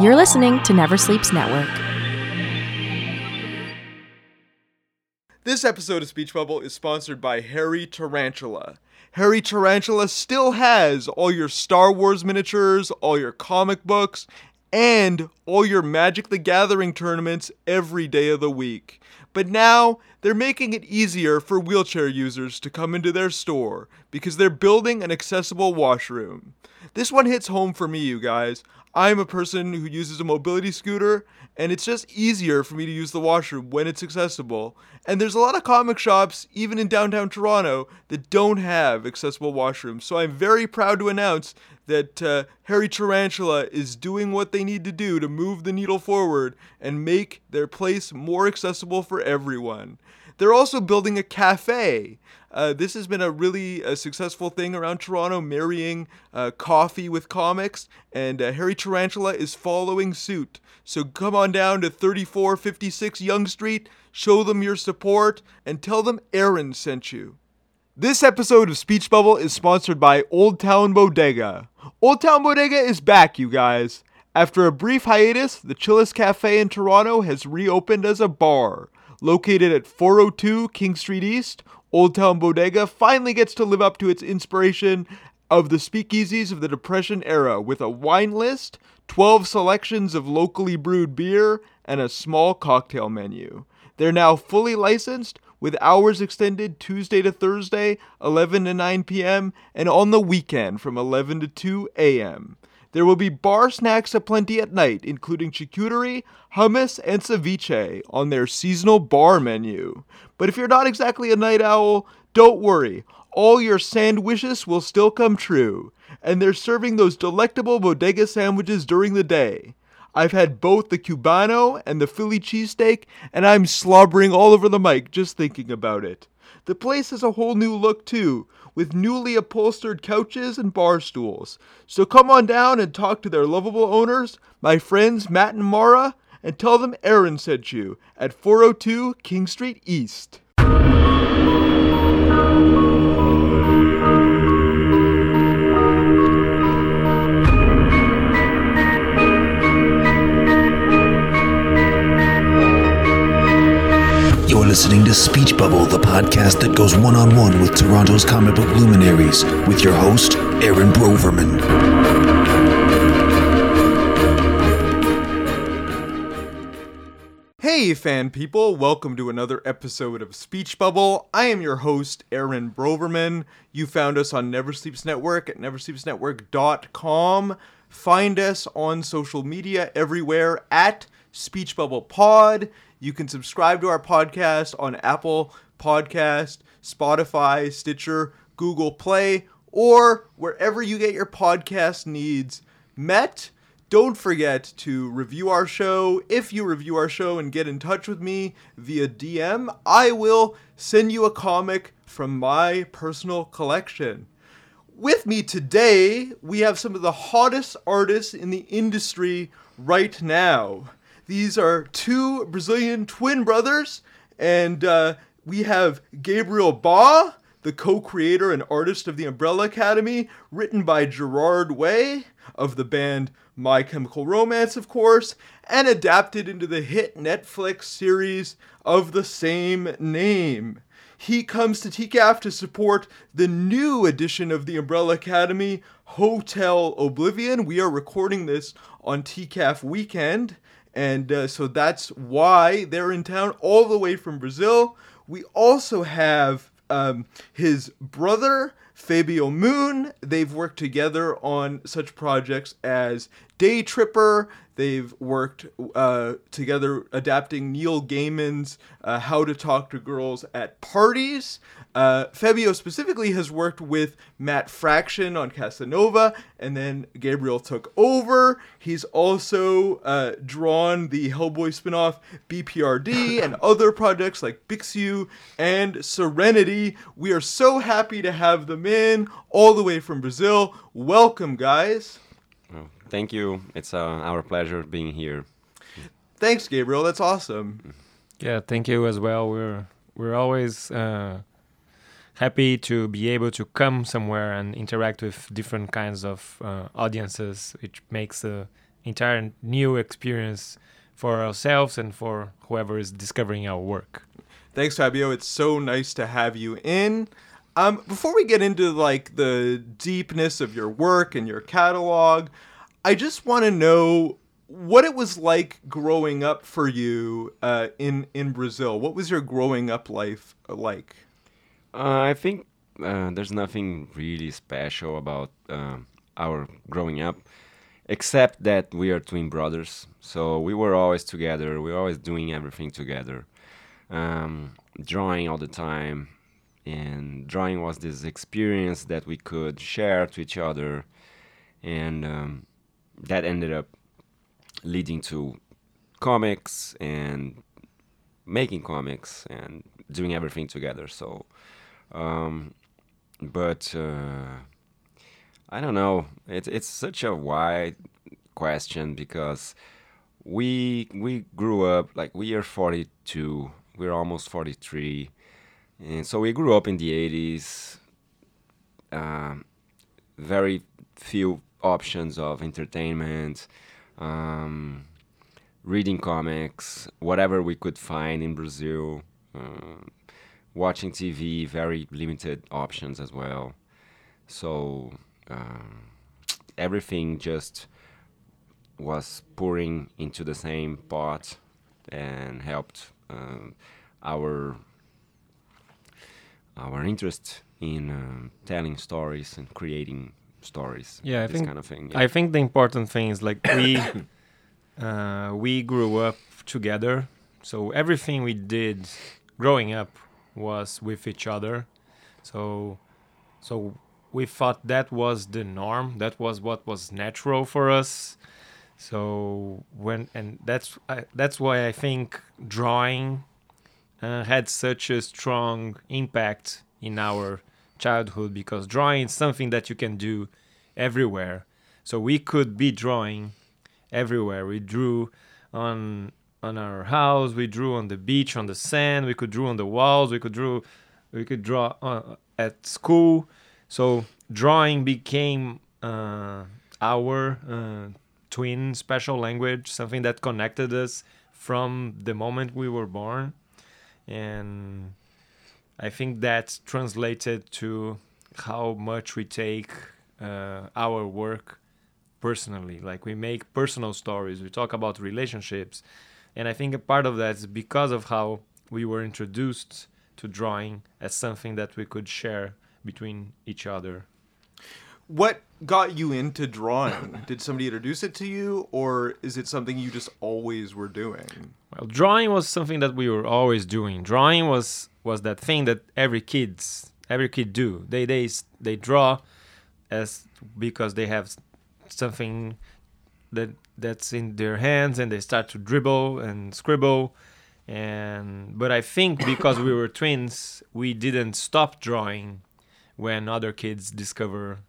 You're listening to Never Sleeps Network. This episode of Speech Bubble is sponsored by Hairy Tarantula. Hairy Tarantula still has all your Star Wars miniatures, all your comic books, and all your Magic the Gathering tournaments every day of the week. But now they're making it easier for wheelchair users to come into their store because they're building an accessible washroom. This one hits home for me, you guys. I'm a person who uses a mobility scooter, and it's just easier for me to use the washroom when it's accessible. And there's a lot of comic shops, even in downtown Toronto, that don't have accessible washrooms. So I'm very proud to announce that uh, Hairy Tarantula is doing what they need to do to move the needle forward and make their place more accessible for everyone. They're also building a cafe. Uh, this has been a really uh, successful thing around Toronto, marrying uh, coffee with comics, and uh, Hairy Tarantula is following suit. So come on down to 3456 Yonge Street, show them your support, and tell them Aaron sent you. This episode of Speech Bubble is sponsored by Old Town Bodega. Old Town Bodega is back, you guys. After a brief hiatus, the Chillis Cafe in Toronto has reopened as a bar. Located at 402 King Street East, Old Town Bodega finally gets to live up to its inspiration of the speakeasies of the Depression era with a wine list, 12 selections of locally brewed beer, and a small cocktail menu. They're now fully licensed with hours extended Tuesday to Thursday, 11 to 9 p.m., and on the weekend from 11 to 2 a.m. There will be bar snacks aplenty at night, including charcuterie, hummus, and ceviche on their seasonal bar menu. But if you're not exactly a night owl, don't worry. All your sandwiches will still come true, and they're serving those delectable bodega sandwiches during the day. I've had both the Cubano and the Philly cheesesteak, and I'm slobbering all over the mic just thinking about it. The place has a whole new look too, with newly upholstered couches and bar stools. So come on down and talk to their lovable owners, my friends Matt and Mara, and tell them Aaron sent you at 402 King Street East. Listening to Speech Bubble, the podcast that goes one on one with Toronto's comic book luminaries, with your host, Aaron Broverman. Hey, fan people, welcome to another episode of Speech Bubble. I am your host, Aaron Broverman. You found us on Never Sleeps Network at neversleepsnetwork.com. Find us on social media everywhere at Speech Bubble Pod. You can subscribe to our podcast on Apple Podcast, Spotify, Stitcher, Google Play, or wherever you get your podcast needs met. Don't forget to review our show. If you review our show and get in touch with me via DM, I will send you a comic from my personal collection. With me today, we have some of the hottest artists in the industry right now. These are two Brazilian twin brothers, and uh, we have Gabriel Ba, the co creator and artist of the Umbrella Academy, written by Gerard Way of the band My Chemical Romance, of course, and adapted into the hit Netflix series of the same name. He comes to TCAF to support the new edition of the Umbrella Academy, Hotel Oblivion. We are recording this on TCAF weekend, and uh, so that's why they're in town all the way from Brazil. We also have um, his brother, Fabio Moon. They've worked together on such projects as Day Tripper. They've worked uh, together adapting Neil Gaiman's uh, How to Talk to Girls at Parties. Uh, Fabio specifically has worked with Matt Fraction on Casanova, and then Gabriel took over. He's also uh, drawn the Hellboy spinoff BPRD and other projects like Pixu and Serenity. We are so happy to have them in all the way from Brazil. Welcome, guys. Thank you. It's uh, our pleasure being here. Thanks, Gabriel. That's awesome. Yeah, thank you as well. We're we're always uh, happy to be able to come somewhere and interact with different kinds of uh, audiences, which makes uh, entire new experience for ourselves and for whoever is discovering our work. Thanks, Fabio. It's so nice to have you in. Um, before we get into like the deepness of your work and your catalog, I just want to know what it was like growing up for you uh, in in Brazil. What was your growing up life like? Uh, I think uh, there's nothing really special about um our growing up, except that we are twin brothers. So we were always together. We were always doing everything together, um, drawing all the time, and drawing was this experience that we could share to each other, and um, that ended up leading to comics and making comics and doing everything together. So, um, but uh, I don't know. It's it's such a wide question because we we grew up like we are 42. We're almost 43, and so we grew up in the 80s. Um, very few options of entertainment um, reading comics, whatever we could find in Brazil, um, watching TV, very limited options as well. So um, everything just was pouring into the same pot and helped um, our our interest in telling stories and creating stories. Yeah, I this think- kind of thing. I think the important thing is like we uh, we grew up together, so everything we did growing up was with each other. So so we thought that was the norm. That was what was natural for us. So when and that's I, that's why I think drawing uh, had such a strong impact in our childhood because drawing is something that you can do everywhere. So we could be drawing everywhere. We drew on on our house. We drew on the beach, on the sand. We could draw on the walls. We could draw. We could draw uh, at school. So drawing became uh, our uh, twin special language, something that connected us from the moment we were born, and I think that's translated to how much we take uh, our work personally. Like we make personal stories, we talk about relationships, and I think a part of that is because of how we were introduced to drawing as something that we could share between each other. What got you into drawing? Did somebody introduce it to you, or is it something you just always were doing? Well, drawing was something that we were always doing. Drawing was was that thing that every kids every kid do. They they they draw as because they have something that that's in their hands and they start to dribble and scribble and but I think because we were twins, we didn't stop drawing when other kids discover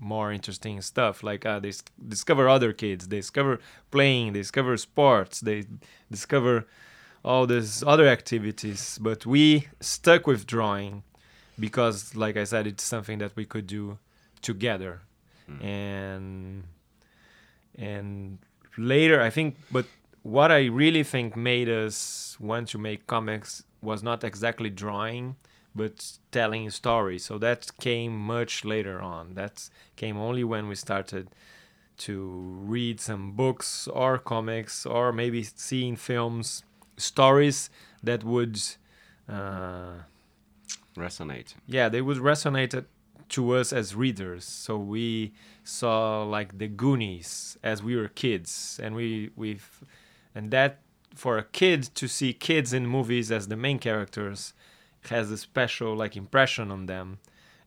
more interesting stuff. Like uh, they s- discover other kids they discover playing they discover sports they discover all these other activities. But we stuck with drawing because like i said it's something that we could do together. And and later i think but what i really think made us want to make comics was not exactly drawing but telling stories so that came much later on. That came only when we started to read some books or comics or maybe seeing films stories that would uh, resonate. yeah they would resonate to us as readers. So we saw like the goonies as we were kids and we we and that for a kid to see kids in movies as the main characters has a special like impression on them.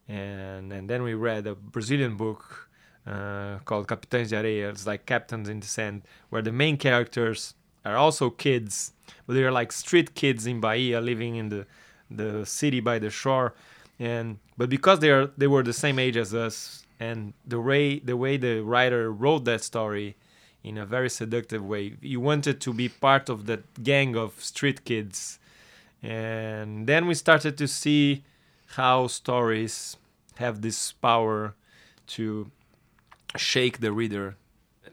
And and then we read a brazilian book uh, called capitães de areia. It's like captains in the sand where the main characters are also kids but they're like street kids in bahia living in the the city by the shore. And but because they are they were the same age as us and the way the way the writer wrote that story in a very seductive way you wanted to be part of that gang of street kids and then we started to see how stories have this power to shake the reader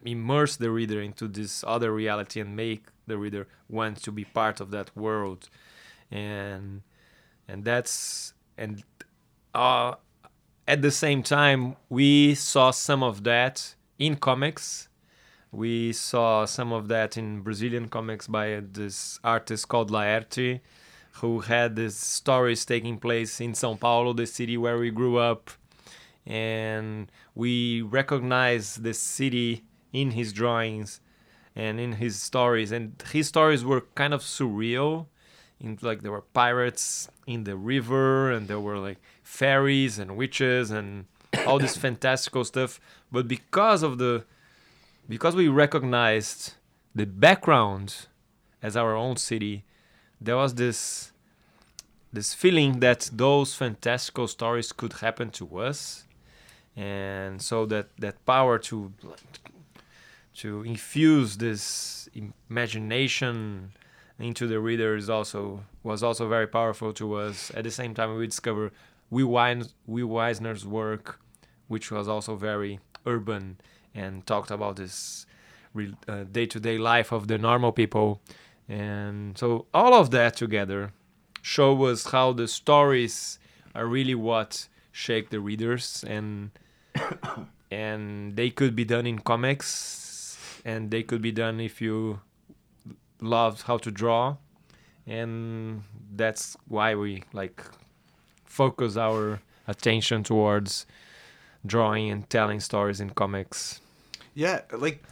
immerse the reader into this other reality and make the reader want to be part of that world. And and that's and uh, at the same time we saw some of that in comics. We saw some of that in brazilian comics by this artist called laerte who had these stories taking place in sao paulo the city where we grew up. And we recognize the city in his drawings and in his stories. And his stories were kind of surreal. In like there were pirates in the river and there were like fairies and witches and all this fantastical stuff. But because of the because we recognized the background as our own city there was this this feeling that those fantastical stories could happen to us and so that that power to to infuse this imagination into the reader is also was also very powerful to us. At the same time, we discover we Weis, Will Eisner's work, which was also very urban and talked about this uh, day-to-day life of the normal people, and so all of that together show us how the stories are really what shake the readers and and they could be done in comics and they could be done if you love how to draw. And that's why we like focus our attention towards drawing and telling stories in comics. Yeah, like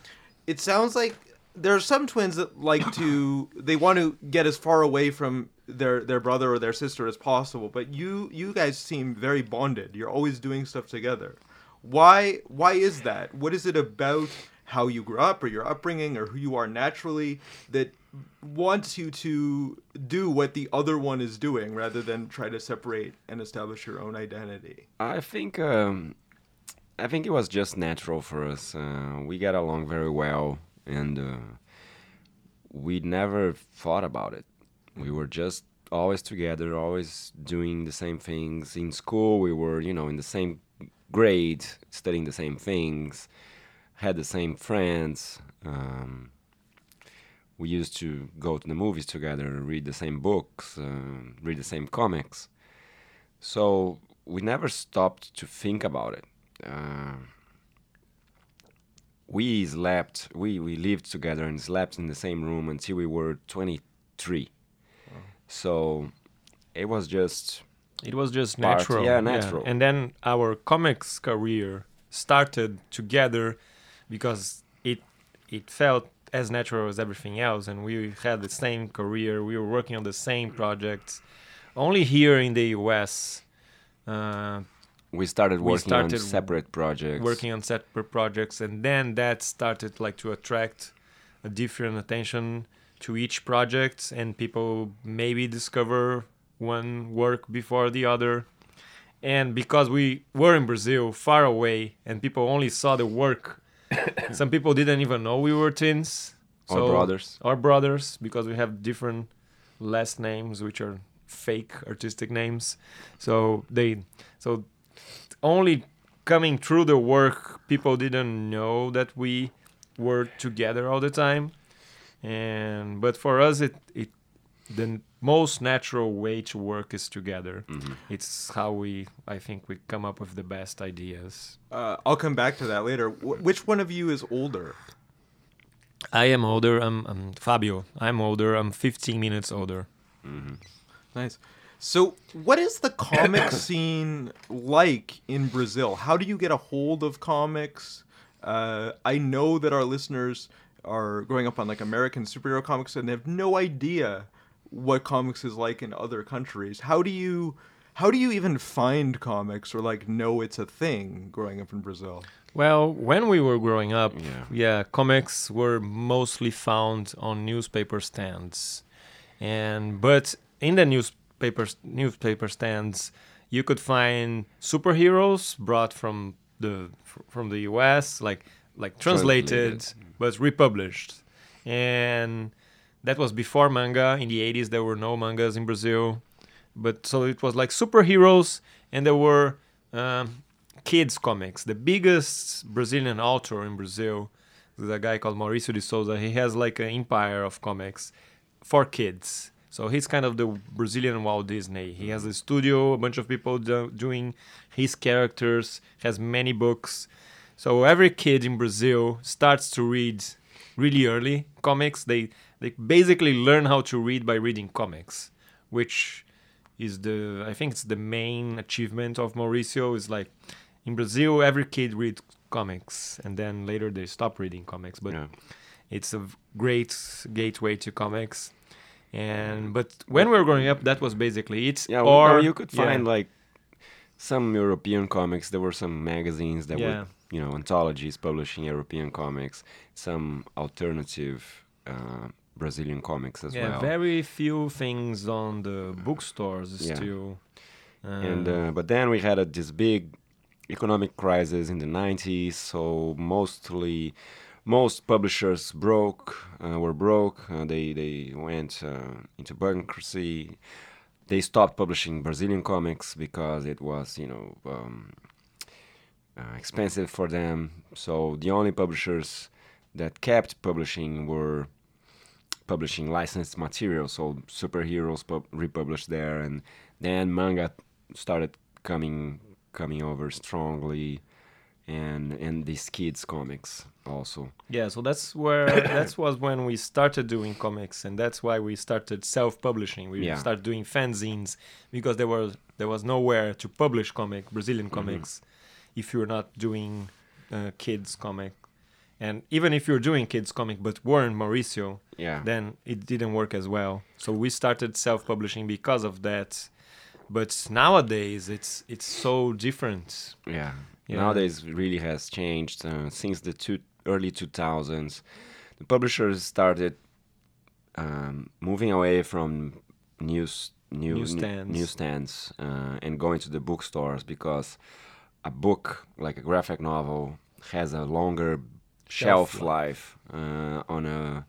it sounds like there are some twins that like to they want to get as far away from their their brother or their sister as possible, but you you guys seem very bonded. You're always doing stuff together. Why why is that? What is it about how you grew up or your upbringing or who you are naturally that wants you to do what the other one is doing rather than try to separate and establish your own identity? I think um, I think it was just natural for us. Uh, we got along very well, and uh, we never thought about it. We were just always together, always doing the same things. In school, we were, you know, in the same grade, studying the same things, had the same friends. Um, we used to go to the movies together, read the same books, uh, read the same comics. So we never stopped to think about it. Uh, we slept, we, we lived together and slept in the same room until we were 23. So it was just it was just Part- natural. yeah, natural. and then our comics career started together because it it felt as natural as everything else. And we had the same career. We were working on the same projects. Only here in the us uh, we started We working started on separate projects. working on separate projects and then that started like to attract a different attention to each project and people maybe discover one work before the other and because we were in brazil far away and people only saw the work some people didn't even know we were twins Or brothers. or brothers because we have different last names which are fake artistic names so they so only coming through the work people didn't know that we were together all the time. And but for us it it the most natural way to work is together. It's how we i think we come up with the best ideas. Uh, I'll come back to that later. Wh- which one of you is older? i am older i'm, I'm fabio. I'm older i'm 15 minutes older. Nice. So, what is the comic scene like in Brazil? How do you get a hold of comics? Uh, I know that our listeners are growing up on like American superhero comics and they have no idea what comics is like in other countries. How do you how do you even find comics or like know it's a thing growing up in Brazil? Well, when we were growing up, Yeah. yeah, comics were mostly found on newspaper stands, and but in the newspaper newspaper stands, you could find superheroes brought from the from the U.S. like like translated, Translated. but republished, and that was before manga. In the 80s, there were no mangas in Brazil, but so it was like superheroes, and there were um, kids comics. The biggest Brazilian author in Brazil There's a guy called Mauricio de Sousa. He has like an empire of comics for kids. So he's kind of the Brazilian Walt Disney. He has a studio, a bunch of people do, doing his characters, has many books. So every kid in Brazil starts to read really early comics. They they basically learn how to read by reading comics, which is the I think it's the main achievement of Mauricio is like in Brazil every kid reads comics and then later they stop reading comics but Yeah. it's a great gateway to comics and but when we were growing up that was basically it Yeah, or or you could yeah. find like some European comics. There were some magazines that Yeah. were, you know, anthologies publishing European comics. Some alternative uh, Brazilian comics as yeah well. very few things on the bookstores Yeah. still and Um, uh, but then we had this big economic crisis in the 90s so mostly most publishers broke uh, were broke uh, they they went uh, into bankruptcy. They stopped publishing brazilian comics because it was you know um, uh, expensive for them. So the only publishers that kept publishing were publishing licensed material, so superheroes pub- republished there, and then manga started coming coming over strongly, and and these kids comics also. Yeah, so that's where that was when we started doing comics, and that's why we started self-publishing. We Yeah. started doing fanzines because there was there was nowhere to publish comic Brazilian Mm-hmm. comics if you're not doing uh, kids comic, and even if you're doing kids comic but weren't Mauricio, Yeah. then it didn't work as well. So we started self-publishing because of that. But nowadays it's it's so different. Yeah. Yeah. Nowadays, really has changed uh, since the two, early 2000s. The publishers started um, moving away from news new Newsstands. newsstands uh, and going to the bookstores because a book like a graphic novel has a longer shelf, Shelf life uh, on a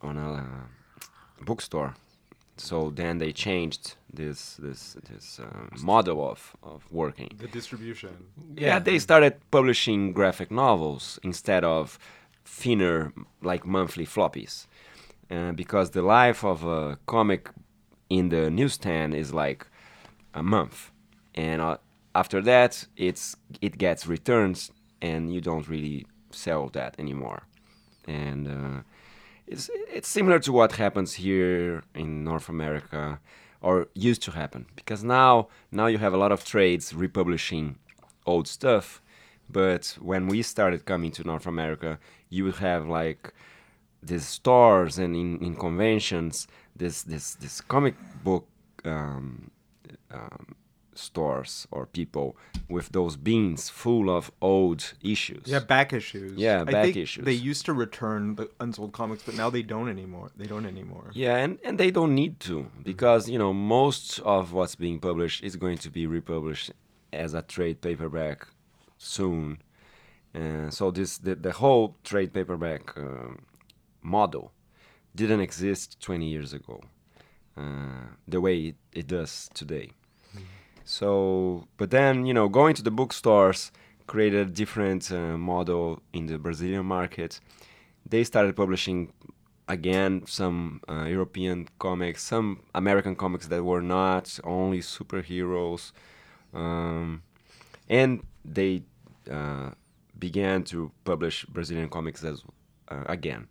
on a uh, bookstore. So then they changed this this this uh, model of, of working. The distribution. Yeah, they started publishing graphic novels instead of thinner, like monthly floppies, uh, because the life of a comic in the newsstand is like a month, and uh, after that, it's it gets returns, and you don't really sell that anymore, and. Uh, it's it's similar to what happens here in North America or used to happen. Because now now you have a lot of trades republishing old stuff but when we started coming to North America you would have like these stores and in, in conventions this this this comic book um, um, stores or people with those bins full of old issues Yeah, back issues. Yeah, I back issues. They used to return the unsold comics, but now they don't anymore. They don't anymore. Yeah, and, and they don't need to because you know most of what's being published is going to be republished as a trade paperback soon, and so this the, the whole trade paperback um, model didn't exist 20 years ago, uh, the way it, it does today. So, but then you know, going to the bookstores created a different uh, model in the Brazilian market. They started publishing again some uh, European comics, some American comics that were not only superheroes, um, and they uh, began to publish Brazilian comics as uh, again.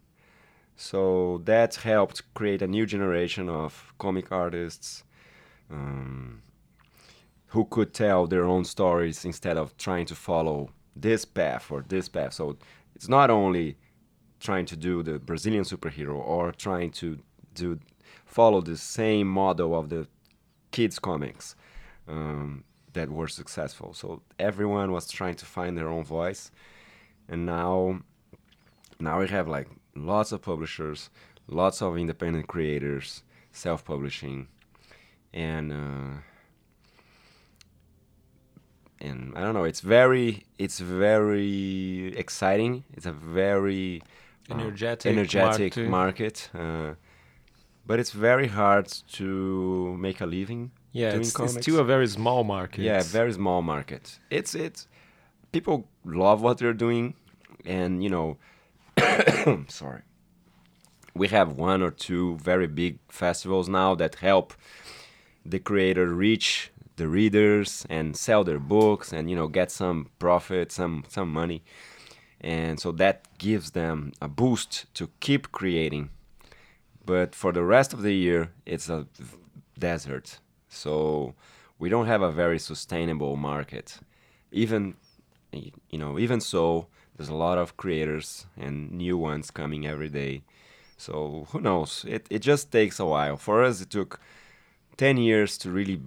So that helped create a new generation of comic artists. Um, who could tell their own stories instead of trying to follow this path or this path. So it's not only trying to do the Brazilian superhero or trying to do follow the same model of the kids comics um, that were successful. So everyone was trying to find their own voice, and now now we have like lots of publishers, lots of independent creators, self-publishing, and. Uh, and I don't know. It's very, it's very exciting. It's a very uh, Energetic energetic market. market. uh, but it's very hard to make a living. Yeah, doing it's, it's still a very small market. yeah, very small market. It's it's people love what they're doing, and you know, sorry. We have one or two very big festivals now that help the creator reach the readers and sell their books and you know get some profit, some some money. And so that gives them a boost to keep creating. But for the rest of the year, it's a desert. So we don't have a very sustainable market. Even you know, even so, there's a lot of creators and new ones coming every day. So who knows? It it just takes a while. For us, it took ten years to really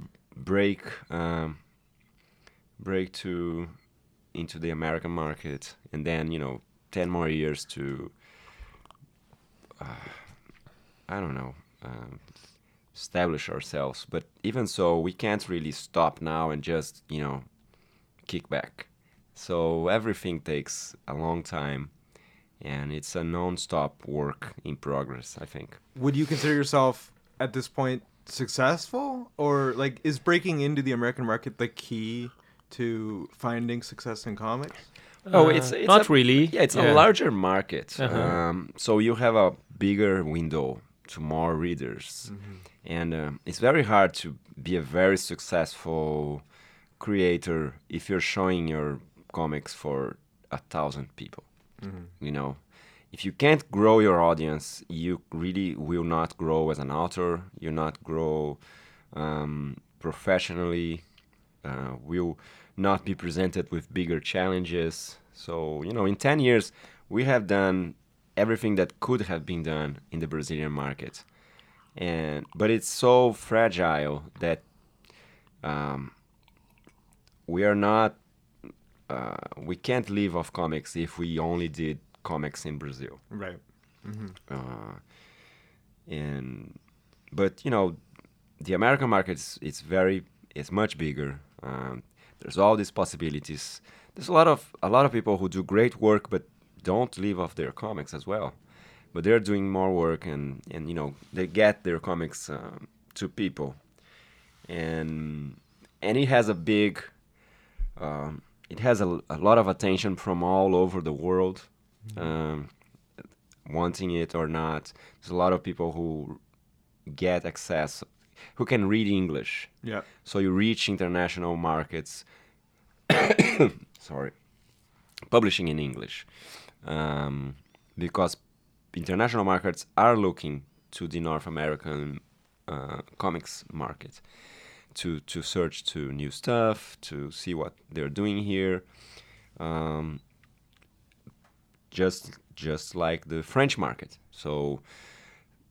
break um, break to into the American market, and then you know ten more years to uh, I don't know um, establish ourselves. But even so, we can't really stop now and just you know kick back. So everything takes a long time, and it's a non-stop work in progress. I think. Would you consider yourself at this point successful, or like is breaking into the American market the key to finding success in comics? Oh, Uh, it's, it's not a- really. Yeah, it's a larger market. Uh-huh. Um, so you have a bigger window to more readers, and um, it's very hard to be a very successful creator if you're showing your comics for a thousand people. You know, if you can't grow your audience, you really will not grow as an author. You not grow um, professionally. Uh, will not be presented with bigger challenges. So you know, in ten years, we have done everything that could have been done in the Brazilian market, and but it's so fragile that um, we are not. Uh, we can't live off comics if we only did comics in Brazil Right. uh, and but you know the American market is it's very it's much bigger. Um, there's all these possibilities. There's a lot of a lot of people who do great work but don't live off their comics as well. But they're doing more work and and you know they get their comics um, to people, and and it has a big um, it has a, a lot of attention from all over the world. Um, wanting it or not. There's a lot of people who get access, who can read English. Yeah. So you reach international markets. sorry, publishing in English, um, because international markets are looking to the North American uh, comics market to to search to new stuff, to see what they're doing here. Um, just just like the French market. So,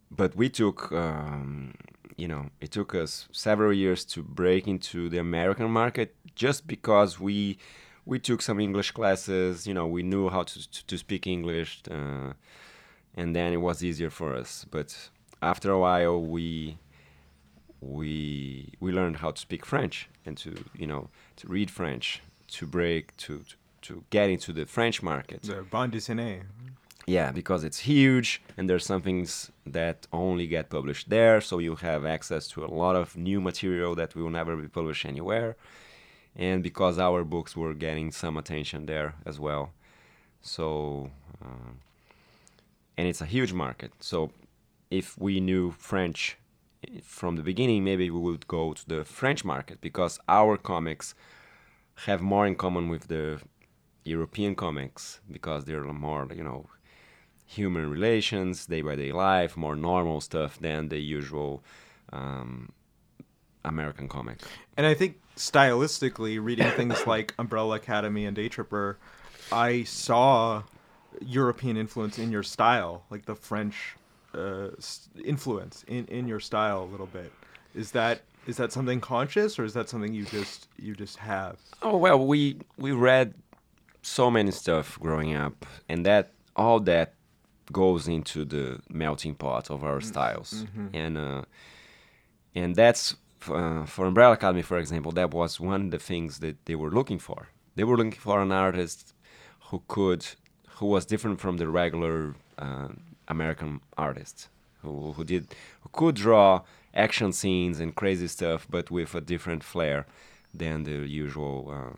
but we took, um, you know, it took us several years to break into the American market just because we we took some English classes. You know, we knew how to to, to speak English, uh, and then it was easier for us. But after a while, we we we learned how to speak French and to you know to read French, to break to to, to get into the French market. The bande dessinée. Yeah, because it's huge and there's some things that only get published there, so you have access to a lot of new material that will never be published anywhere. And because our books were getting some attention there as well. So, uh, and it's a huge market. So, if we knew French eh, from the beginning, maybe we would go to the French market because our comics have more in common with the European comics because they're more, you know, human relations, day by day life, more normal stuff than the usual um, American comic. And I think stylistically, reading things like Umbrella Academy and Day Tripper, I saw European influence in your style, like the French uh, influence in, in your style a little bit. Is that is that something conscious, or is that something you just you just have? Oh well, we we read so many stuff growing up, and that all that goes into the melting pot of our styles, and uh, and that's uh, for Umbrella Academy, for example, that was one of the things that they were looking for. They were looking for an artist who could, who was different from the regular uh, American artist, who who did, who could draw action scenes and crazy stuff, but with a different flair than the usual uh,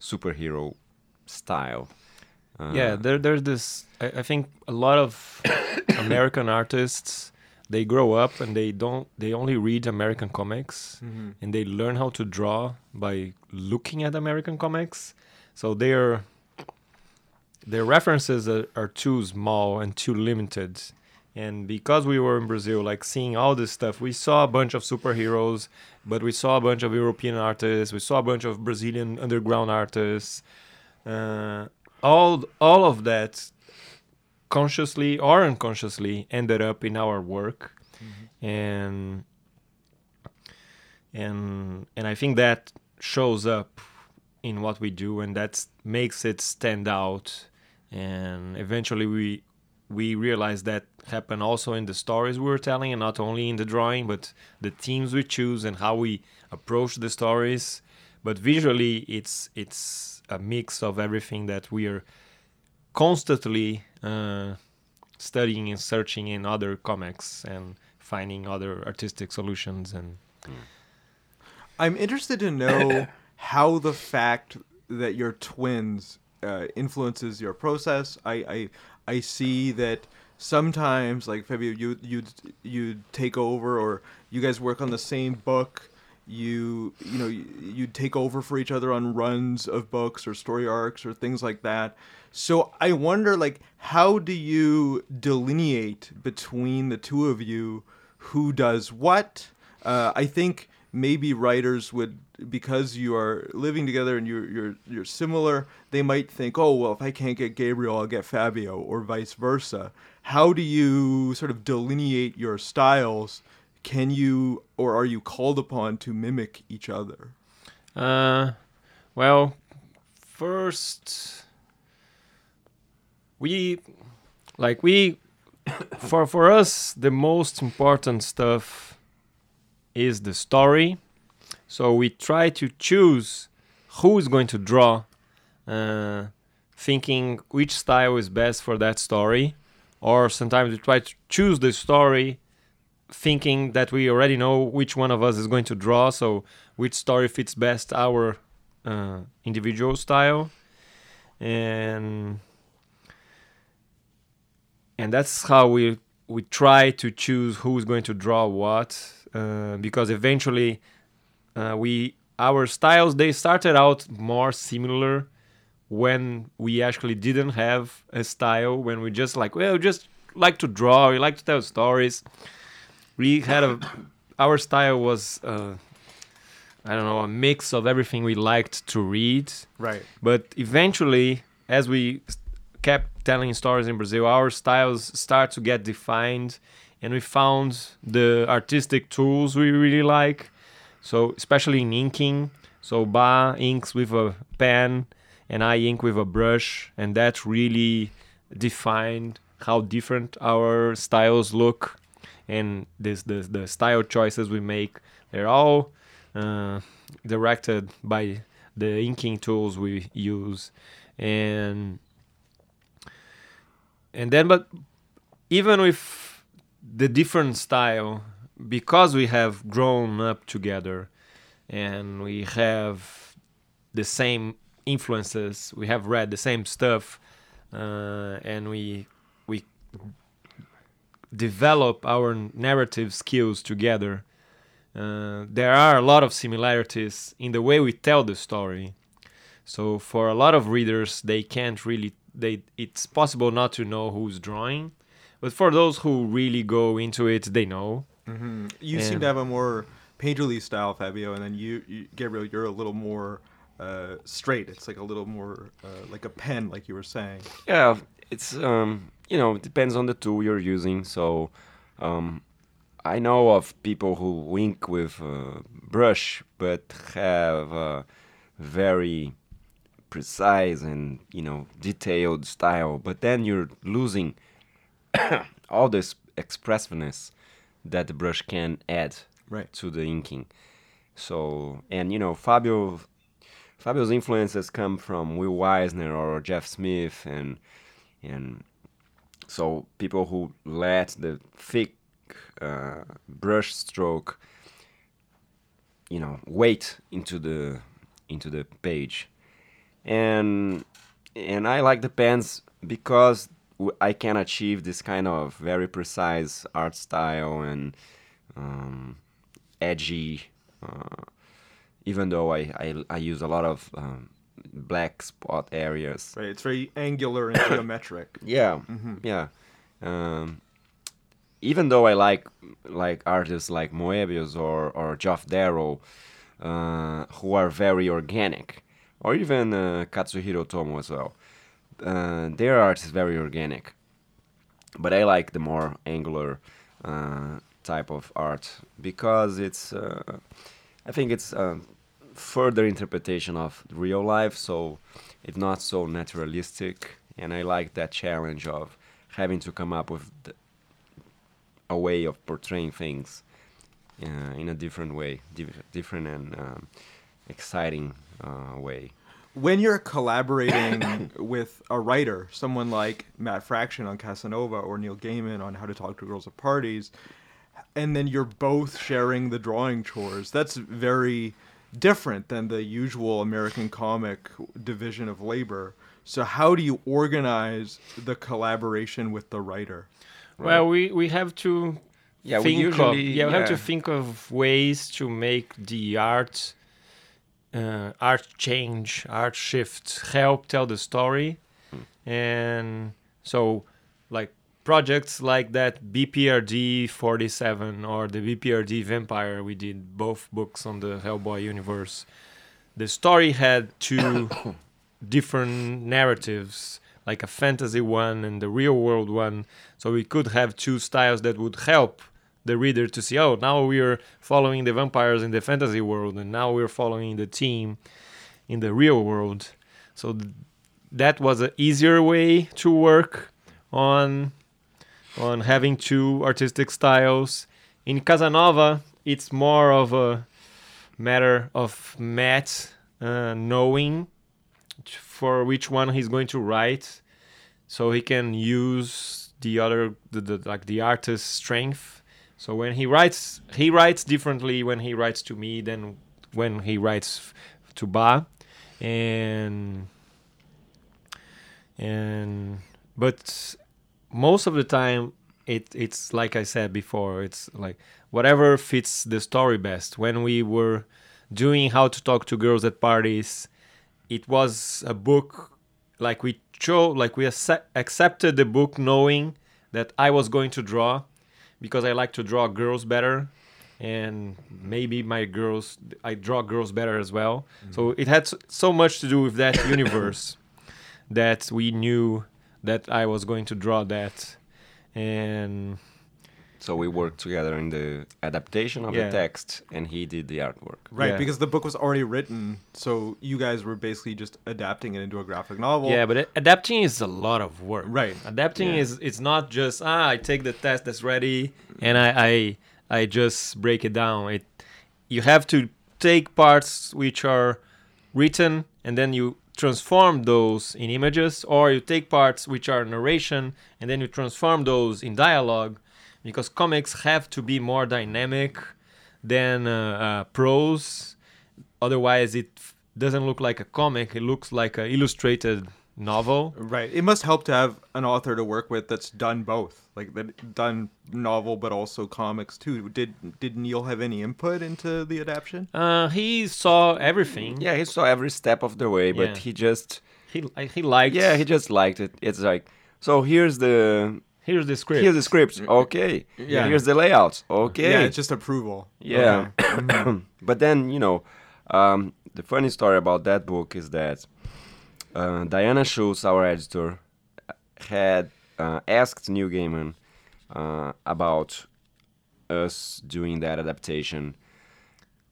superhero style. Uh, yeah, there, there's this. I, I think a lot of American artists they grow up and they don't. They only read American comics and they learn how to draw by looking at American comics. So their their references are, are too small and too limited. And because we were in Brazil, like seeing all this stuff, we saw a bunch of superheroes, but we saw a bunch of European artists, we saw a bunch of Brazilian underground artists. Uh, all all of that consciously or unconsciously ended up in our work. And and and I think that shows up in what we do and that makes it stand out. And eventually we we realize that happen also in the stories we were telling and not only in the drawing but the themes we choose and how we approach the stories. But visually it's it's a mix of everything that we are constantly uh, studying and searching in other comics and finding other artistic solutions and I'm interested to know how the fact that you're twins uh, influences your process. I, I I see that sometimes, like Fabio, you you you take over, or you guys work on the same book. You you know you, you take over for each other on runs of books or story arcs or things like that. So I wonder, like, how do you delineate between the two of you who does what? Uh, I think maybe writers would because you are living together and you're you're you're similar they might think oh well if i can't get gabriel i'll get fabio or vice versa how do you sort of delineate your styles can you or are you called upon to mimic each other Uh, well, first we like we for for us the most important stuff is the story. So we try to choose who is going to draw, uh, thinking which style is best for that story, or sometimes we try to choose the story thinking that we already know which one of us is going to draw, so which story fits best our uh, individual style, and and that's how we we try to choose who's going to draw what, uh, because eventually uh, we our styles they started out more similar when we actually didn't have a style when we just like well just like to draw we like to tell stories we had a our style was uh, I don't know a mix of everything we liked to read. right But eventually, as we kept telling stories in Brazil, our styles start to get defined, and we found the artistic tools we really like. So especially in inking, so Ba inks with a pen, and I ink with a brush, and that really defined how different our styles look and this the the style choices we make they're all uh, directed by the inking tools we use. And and then but even with the different style because we have grown up together and we have the same influences we have read the same stuff uh, and we we develop our narrative skills together. Uh, there are a lot of similarities in the way we tell the story. So for a lot of readers, they can't really they it's possible not to know who's drawing, but for those who really go into it, they know. you seem to have a more painterly style fabio and then you, you gabriel you're a little more uh, straight it's like a little more uh, like a pen like you were saying Yeah, it's um, you know, it depends on the tool you're using. So, um, I know of people who wink with a brush, but have a very precise and you know detailed style. But then you're losing all this expressiveness that the brush can add Right. to the inking. So, and you know, Fabio Fabio's influences come from Will Eisner or Jeff Smith and and so people who let the thick uh, brush stroke you know weight into the into the page and and I like the pens because I can achieve this kind of very precise art style and um, edgy. Uh, even though I, I, I use a lot of um, black spot areas. Right. It's very angular and geometric. Yeah, yeah. Um, even though I like like artists like Moebius or or Geoff Darrow, uh, who are very organic, or even uh, Katsuhiro Otomo as well. Uh, their art is very organic, but I like the more angular uh, type of art because it's. Uh, I think it's a further interpretation of real life, so it's not so naturalistic, and I like that challenge of having to come up with the, a way of portraying things uh, in a different way, diff- different and um, exciting uh, way. when you're collaborating with a writer, someone like Matt Fraction on Casanova or Neil Gaiman on How to Talk to Girls at Parties, and then you're both sharing the drawing chores, that's very different than the usual American comic division of labor. So, how do you organize the collaboration with the writer? Well, we we have to Yeah, we think of usually- yeah we have to think of ways to make the art uh, art change, art shift, help tell the story, and so like projects like that BPRD 47 or the BPRD Vampire, we did both books on the Hellboy universe. The story had two different narratives, like a fantasy one and the real world one. So we could have two styles that would help the reader to see, oh, now we're following the vampires in the fantasy world, and now we're following the team in the real world. So th- that was an easier way to work on on having two artistic styles. In Casanova, it's more of a matter of Matt uh, knowing for which one he's going to write, so he can use the other, the, the like the artist's strength. So when he writes, he writes differently when he writes to me than when he writes to Ba, and and but most of the time it it's like I said before it's like whatever fits the story best. When we were doing how to talk to girls at parties it was a book like we chose like we acce- accepted the book knowing that I was going to draw because I like to draw girls better and maybe my girls I draw girls better as well. Mm-hmm. So it had so much to do with that universe that we knew that I was going to draw that and So we worked together in the adaptation of Yeah. the text, and he did the artwork. Right, Yeah. because the book was already written, so you guys were basically just adapting it into a graphic novel. yeah but a- adapting is a lot of work Right. adapting Yeah. is it's not just ah i take the test that's ready and i i, I just break it down it you have to take parts which are written and then you transform those in images or you take parts which are narration and then you transform those in dialogue because comics have to be more dynamic than uh, uh, prose. Otherwise it doesn't look like a comic it looks like an illustrated novel Right. It must help to have an author to work with that's done both, like that done novel but also comics too. Did did Neil have any input into the adaptation? Uh, he saw everything. Yeah, he saw every step of the way, but Yeah. he just He he liked. yeah he just liked it. It's like so here's the Here's the script. here's the script. Okay. Yeah. Here's the layout. Okay. Yeah, it's just approval. Yeah. Okay. but then, you know, um, the funny story about that book is that uh, Diana Schutz, our editor, had uh, asked Neil Gaiman uh, about us doing that adaptation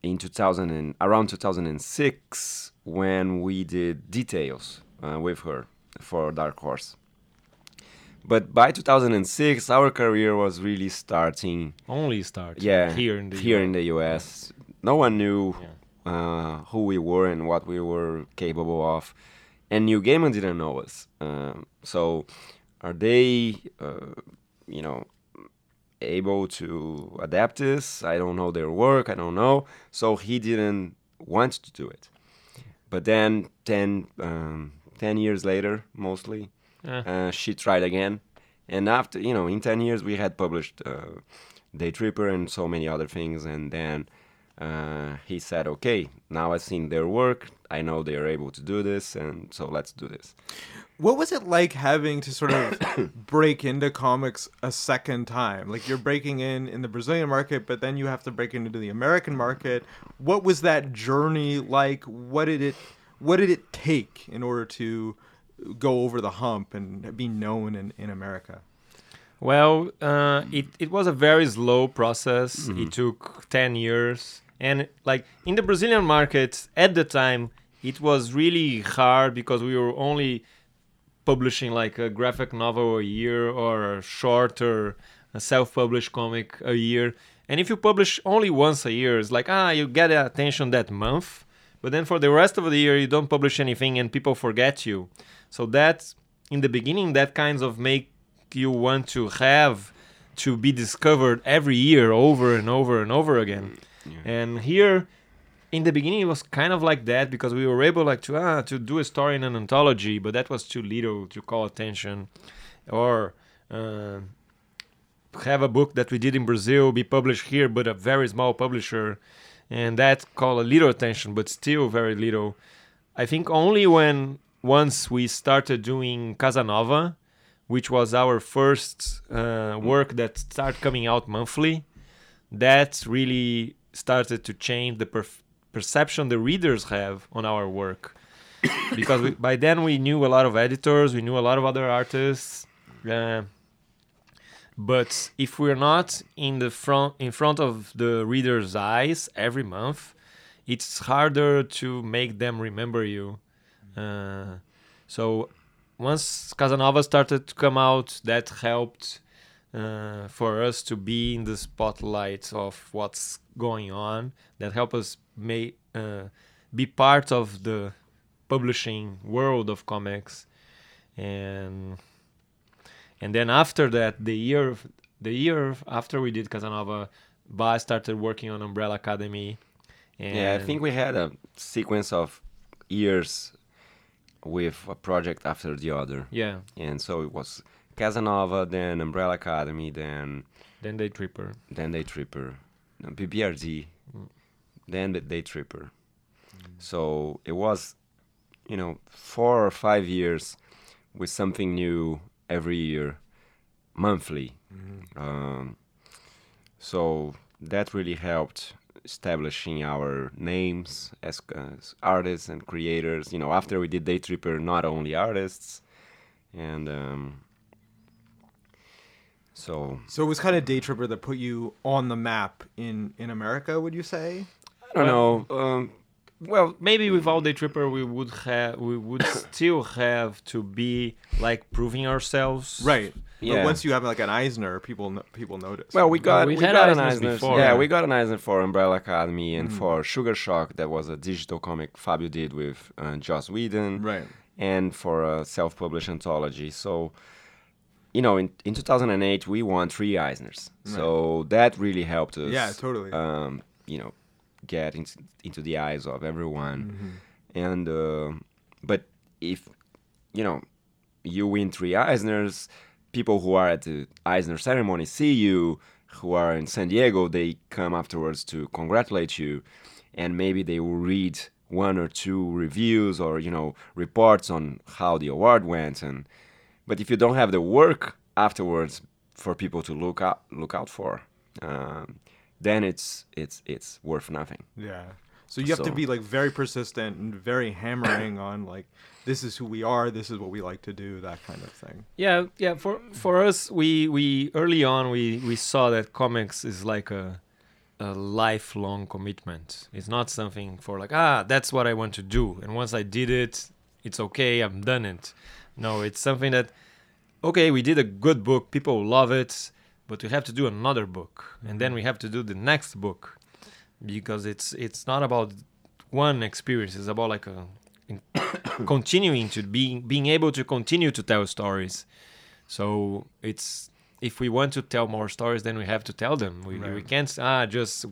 in 2000 and, around 2006 when we did details uh, with her for Dark Horse. But by 2006, our career was really starting Only starting. yeah Here in the here US. in the US. No one knew Yeah. uh, who we were and what we were capable of, and Neil Gaiman didn't know us. Um, so, are they, uh, you know, able to adapt this? I don't know their work. I don't know. So he didn't want to do it. But then 10, um, ten years later, mostly, Yeah. uh, she tried again, and after you know, in ten years, we had published uh, Day Tripper and so many other things, and then uh, he said, "Okay, now I've seen their work. I know they are able to do this, and so let's do this." What was it like having to sort of break into comics a second time? Like you're breaking in in the Brazilian market, but then you have to break into the American market. What was that journey like? What did it what did it take in order to go over the hump and be known in, in America? Well, uh, it it was a very slow process. It took ten years, and like in the Brazilian market at the time, it was really hard because we were only publishing like a graphic novel a year or a shorter a self-published comic a year. And if you publish only once a year, it's like ah, you get attention that month, but then for the rest of the year you don't publish anything and people forget you. So that in the beginning, that kinds of make you want to have to be discovered every year over and over and over again. And here in the beginning it was kind of like that because we were able like to ah to do a story in an anthology, but that was too little to call attention, or uh, have a book that we did in Brazil be published here, but a very small publisher, and that called a little attention, but still very little. I think only when once we started doing Casanova, which was our first uh, work that started coming out monthly, that really started to change the perception the readers have on our work. because we, by then we knew a lot of editors, we knew a lot of other artists. Uh, but if we're not in the front in front of the reader's eyes every month, it's harder to make them remember you. Uh, so once Casanova started to come out, that helped uh, for us to be in the spotlight of what's going on. That help us make uh, be part of the publishing world of comics, and and then after that, the year the year after we did Casanova, Ba started working on Umbrella Academy. And Yeah, I think we had a sequence of years with a project after the other. yeah. And so it was Casanova, then Umbrella Academy, then Then Day Tripper. then Day Tripper, no, BPRD, then the Day Tripper. So it was, you know, four or five years with something new every year, monthly. Um, so that really helped establishing our names as, as artists and creators. You know, after we did Day Tripper, not only artists, and um, so So it was kind of Day Tripper that put you on the map in in America, would you say? I don't know. Um, well, maybe without Day Tripper we would have we would still have to be like proving ourselves. Right. Yeah. But once you have like an Eisner, people no- people notice. Well, we got we we, had got an Eisners Eisner before. Yeah, Yeah. we got an Eisner for Umbrella Academy and for Sugar Shock. That was a digital comic Fabio did with uh, Joss Whedon, Right. And for a self-published anthology. So, you know, in in 2008 we won three Eisners. So that really helped us. Yeah, totally. Um, you know, get into into the eyes of everyone. And uh, but if you know you win three Eisners, people who are at the Eisner ceremony see you, who are in San Diego, they come afterwards to congratulate you, and maybe they will read one or two reviews or you know reports on how the award went. And but if you don't have the work afterwards for people to look out look out for, um, then it's it's it's worth nothing. Yeah. So you have to be like very persistent and very hammering on like this is who we are, this is what we like to do, that kind of thing. Yeah, yeah. For for us, we we early on we we saw that comics is like a a lifelong commitment. It's not something for like ah that's what I want to do, and once I did it, it's okay. I'm done it. No, it's something that okay, we did a good book, people love it, but we have to do another book, and then we have to do the next book because it's it's not about one experience. It's about like a in- continuing to being being able to continue to tell stories. So it's if we want to tell more stories, then we have to tell them. We we can't ah just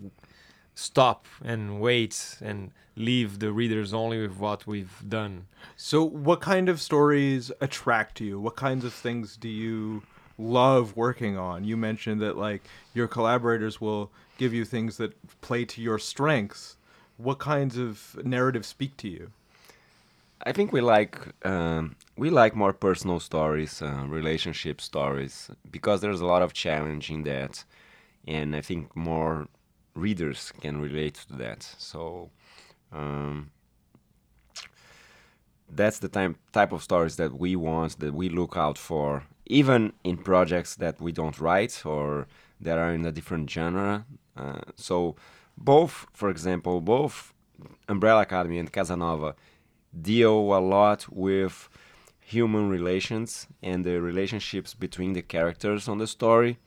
stop and wait and leave the readers only with what we've done. So, what kind of stories attract you? What kinds of things do you love working on? You mentioned that like your collaborators will give you things that play to your strengths. What kinds of narratives speak to you? I think we like um, we like more personal stories, uh, relationship stories, because there's a lot of challenge in that, and I think more readers can relate to that. So um, that's the type type of stories that we want, that we look out for, even in projects that we don't write or that are in a different genre. Uh, so both, for example, both Umbrella Academy and Casanova deal a lot with human relations and the relationships between the characters on the story.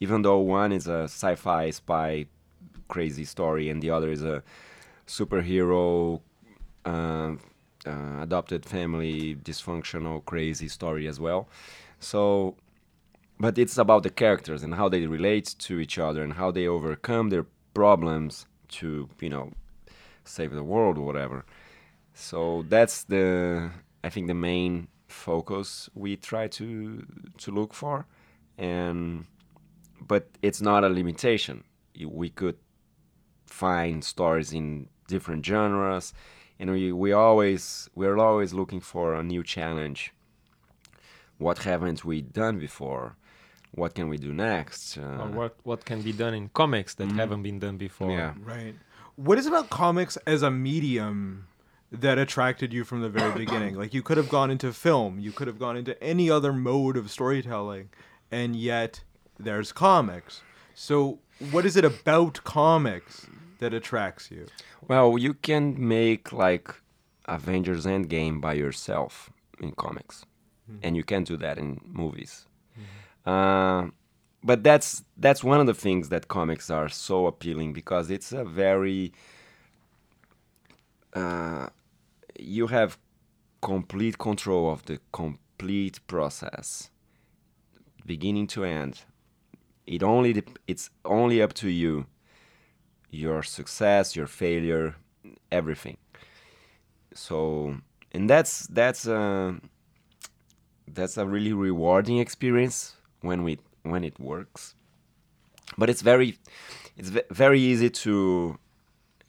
Even though one is a sci-fi spy crazy story and the other is a superhero uh, uh, adopted family dysfunctional crazy story as well. So, but it's about the characters and how they relate to each other and how they overcome their problems to you know save the world or whatever. So that's the I think the main focus we try to to look for, and but it's not a limitation. We could find stories in different genres, and we we always we're always looking for a new challenge. What haven't we done before? What can we do next? Uh, or what what can be done in comics that haven't been done before. yeah. Right. What is about comics as a medium that attracted you from the very beginning? Like you could have gone into film, you could have gone into any other mode of storytelling, and yet there's comics. So what is it about comics that attracts you? Well, you can make like Avengers Endgame by yourself in comics, and you can do that in movies. Uh, but that's that's one of the things that comics are so appealing because it's a very uh, you have complete control of the complete process, beginning to end. It only dep- it's only up to you your success, your failure, everything. So, and that's that's a that's a really rewarding experience when we when it works. But it's very it's ve- very easy to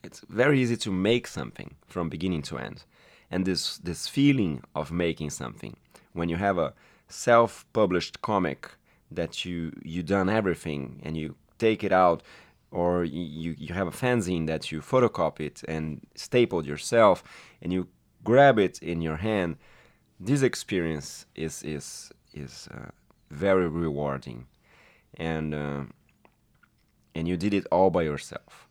it's very easy to make something from beginning to end. And this this feeling of making something when you have a self-published comic that you you done everything and you take it out or you, you have a fanzine that you photocopied and stapled yourself and you grab it in your hand this experience is is is uh, very rewarding. And uh, and you did it all by yourself.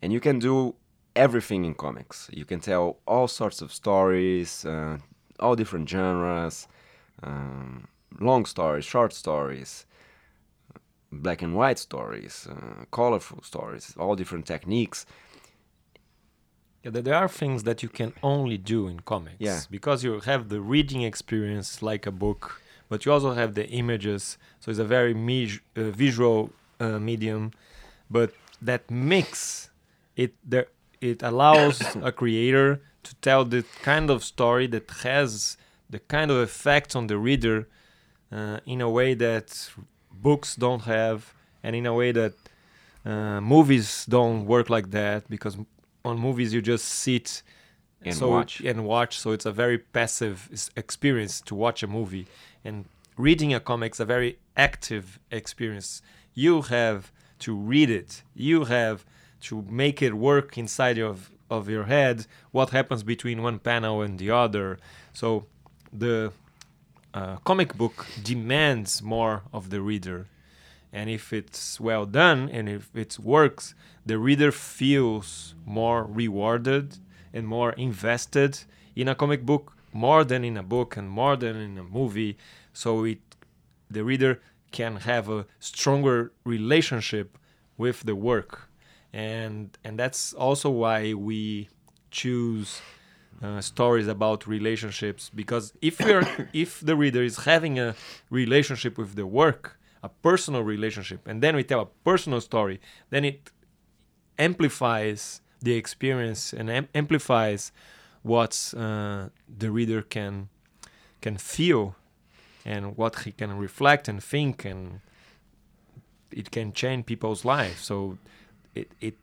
And you can do everything in comics. You can tell all sorts of stories uh, all different genres um, long stories short stories black and white stories, uh, colorful stories, all different techniques. Yeah, there- there are things that you can only do in comics. Yeah. Because you have the reading experience like a book, but you also have the images. So it's a very uh, visual uh, medium. But that mix, it there, it allows a creator to tell the kind of story that has the kind of effect on the reader uh, in a way that books don't have, and in a way that uh, movies don't work like that because on movies you just sit And so, watch. and watch so it's a very passive experience to watch a movie. And reading a comic's a very active experience. You have to read it. You have to make it work inside of, of your head what happens between one panel and the other. So the uh, comic book demands more of the reader. And if it's well done and if it works the reader feels more rewarded and more invested in a comic book more than in a book and more than in a movie. So it the reader can have a stronger relationship with the work. And and that's also why we choose uh, stories about relationships because if we're if the reader is having a relationship with the work a personal relationship and then we tell a personal story then it amplifies the experience and am- amplifies what uh, the reader can can feel and what he can reflect and think and it can change people's lives so it, it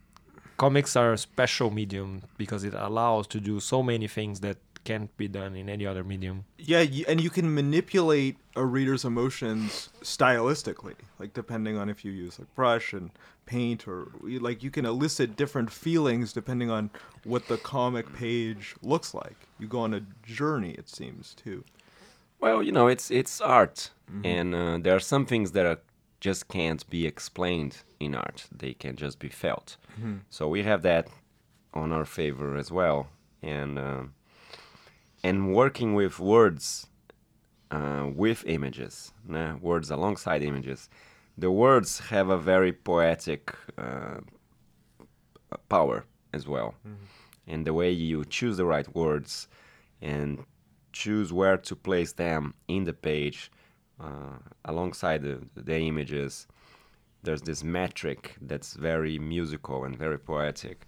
comics are a special medium because it allows to do so many things that can't be done in any other medium Yeah, and you can manipulate a reader's emotions stylistically, like depending on if you use like brush and paint, or like you can elicit different feelings depending on what the comic page looks like. You go on a journey, it seems too. Well, you know, it's it's art, and uh, there are some things that are, just can't be explained in art. They can just be felt. So we have that on our favor as well, and uh, and working with words, uh, with images, né? words alongside images. The words have a very poetic uh, power as well, and the way you choose the right words and choose where to place them in the page uh, alongside the, the images there's this metric that's very musical and very poetic.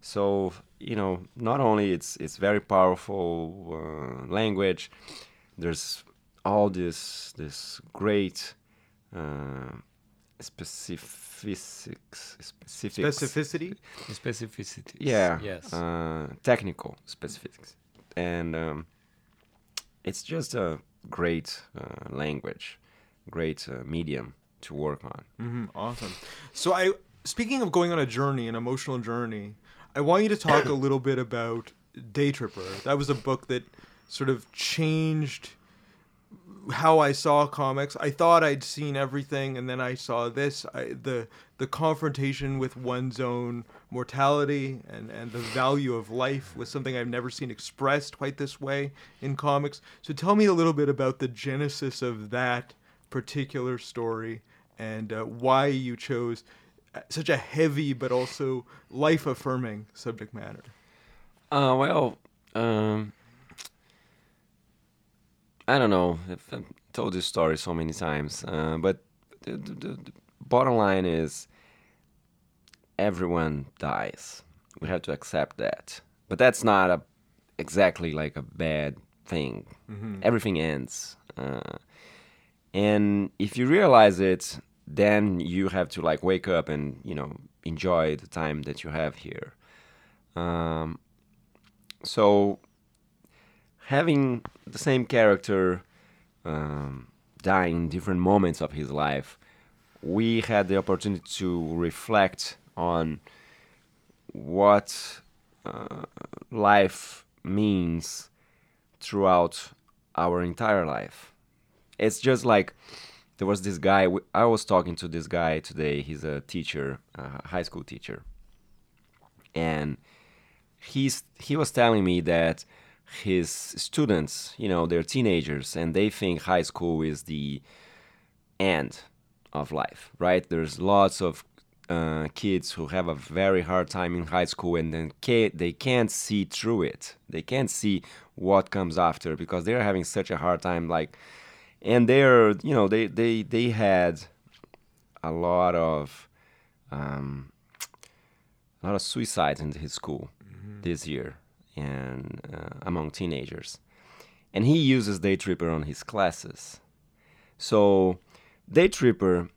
So you know not only it's it's very powerful uh, language there's all this this great uh, specifics specifics. Specificity. specificity. Yeah. Yes. Uh, technical specifics. And um, it's just a great uh, language great uh, medium to work on hmm awesome. So I, speaking of going on a journey, an emotional journey, I want you to talk a little bit about Day Tripper. That was a book that sort of changed how I saw comics. I thought I'd seen everything, and then I saw this. I, the the confrontation with one's own mortality and, and the value of life was something I've never seen expressed quite this way in comics. So tell me a little bit about the genesis of that particular story and uh, why you chose uh, such a heavy but also life affirming subject matter. Uh, well, um, I don't know. I've I've told this story so many times, uh, but the, the, the, bottom line is everyone dies. We have to accept that. But that's not a exactly like a bad thing. Everything ends. Uh, and if you realize it, then you have to like wake up and you know enjoy the time that you have here. Um, so having the same character um, die in different moments of his life, we had the opportunity to reflect on what uh, life means throughout our entire life. It's just like there was this guy. I was talking to this guy today. He's a teacher, a high school teacher, and he's he was telling me that his students, you know, they're teenagers and they think high school is the end of life, right? There's lots of uh, kids who have a very hard time in high school and then ca- they can't see through it. They can't see what comes after because they're having such a hard time. Like, and they're, you know, they they they had a lot of um, a lot of suicides in his school this year and uh, among teenagers. And he uses day tripper on his classes. So day tripper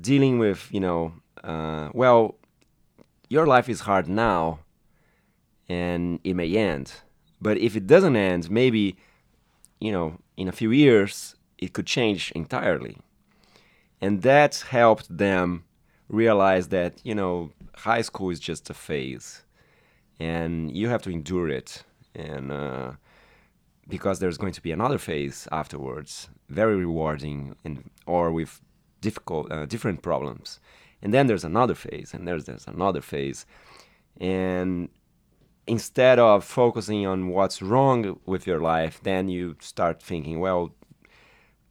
dealing with you know uh, well your life is hard now and it may end. But if it doesn't end maybe you know in a few years it could change entirely. And that helped them realize that you know high school is just a phase and you have to endure it. And uh, because there's going to be another phase afterwards very rewarding and or with difficult uh, different problems. And then there's another phase and there's there's another phase. And instead of focusing on what's wrong with your life then you start thinking well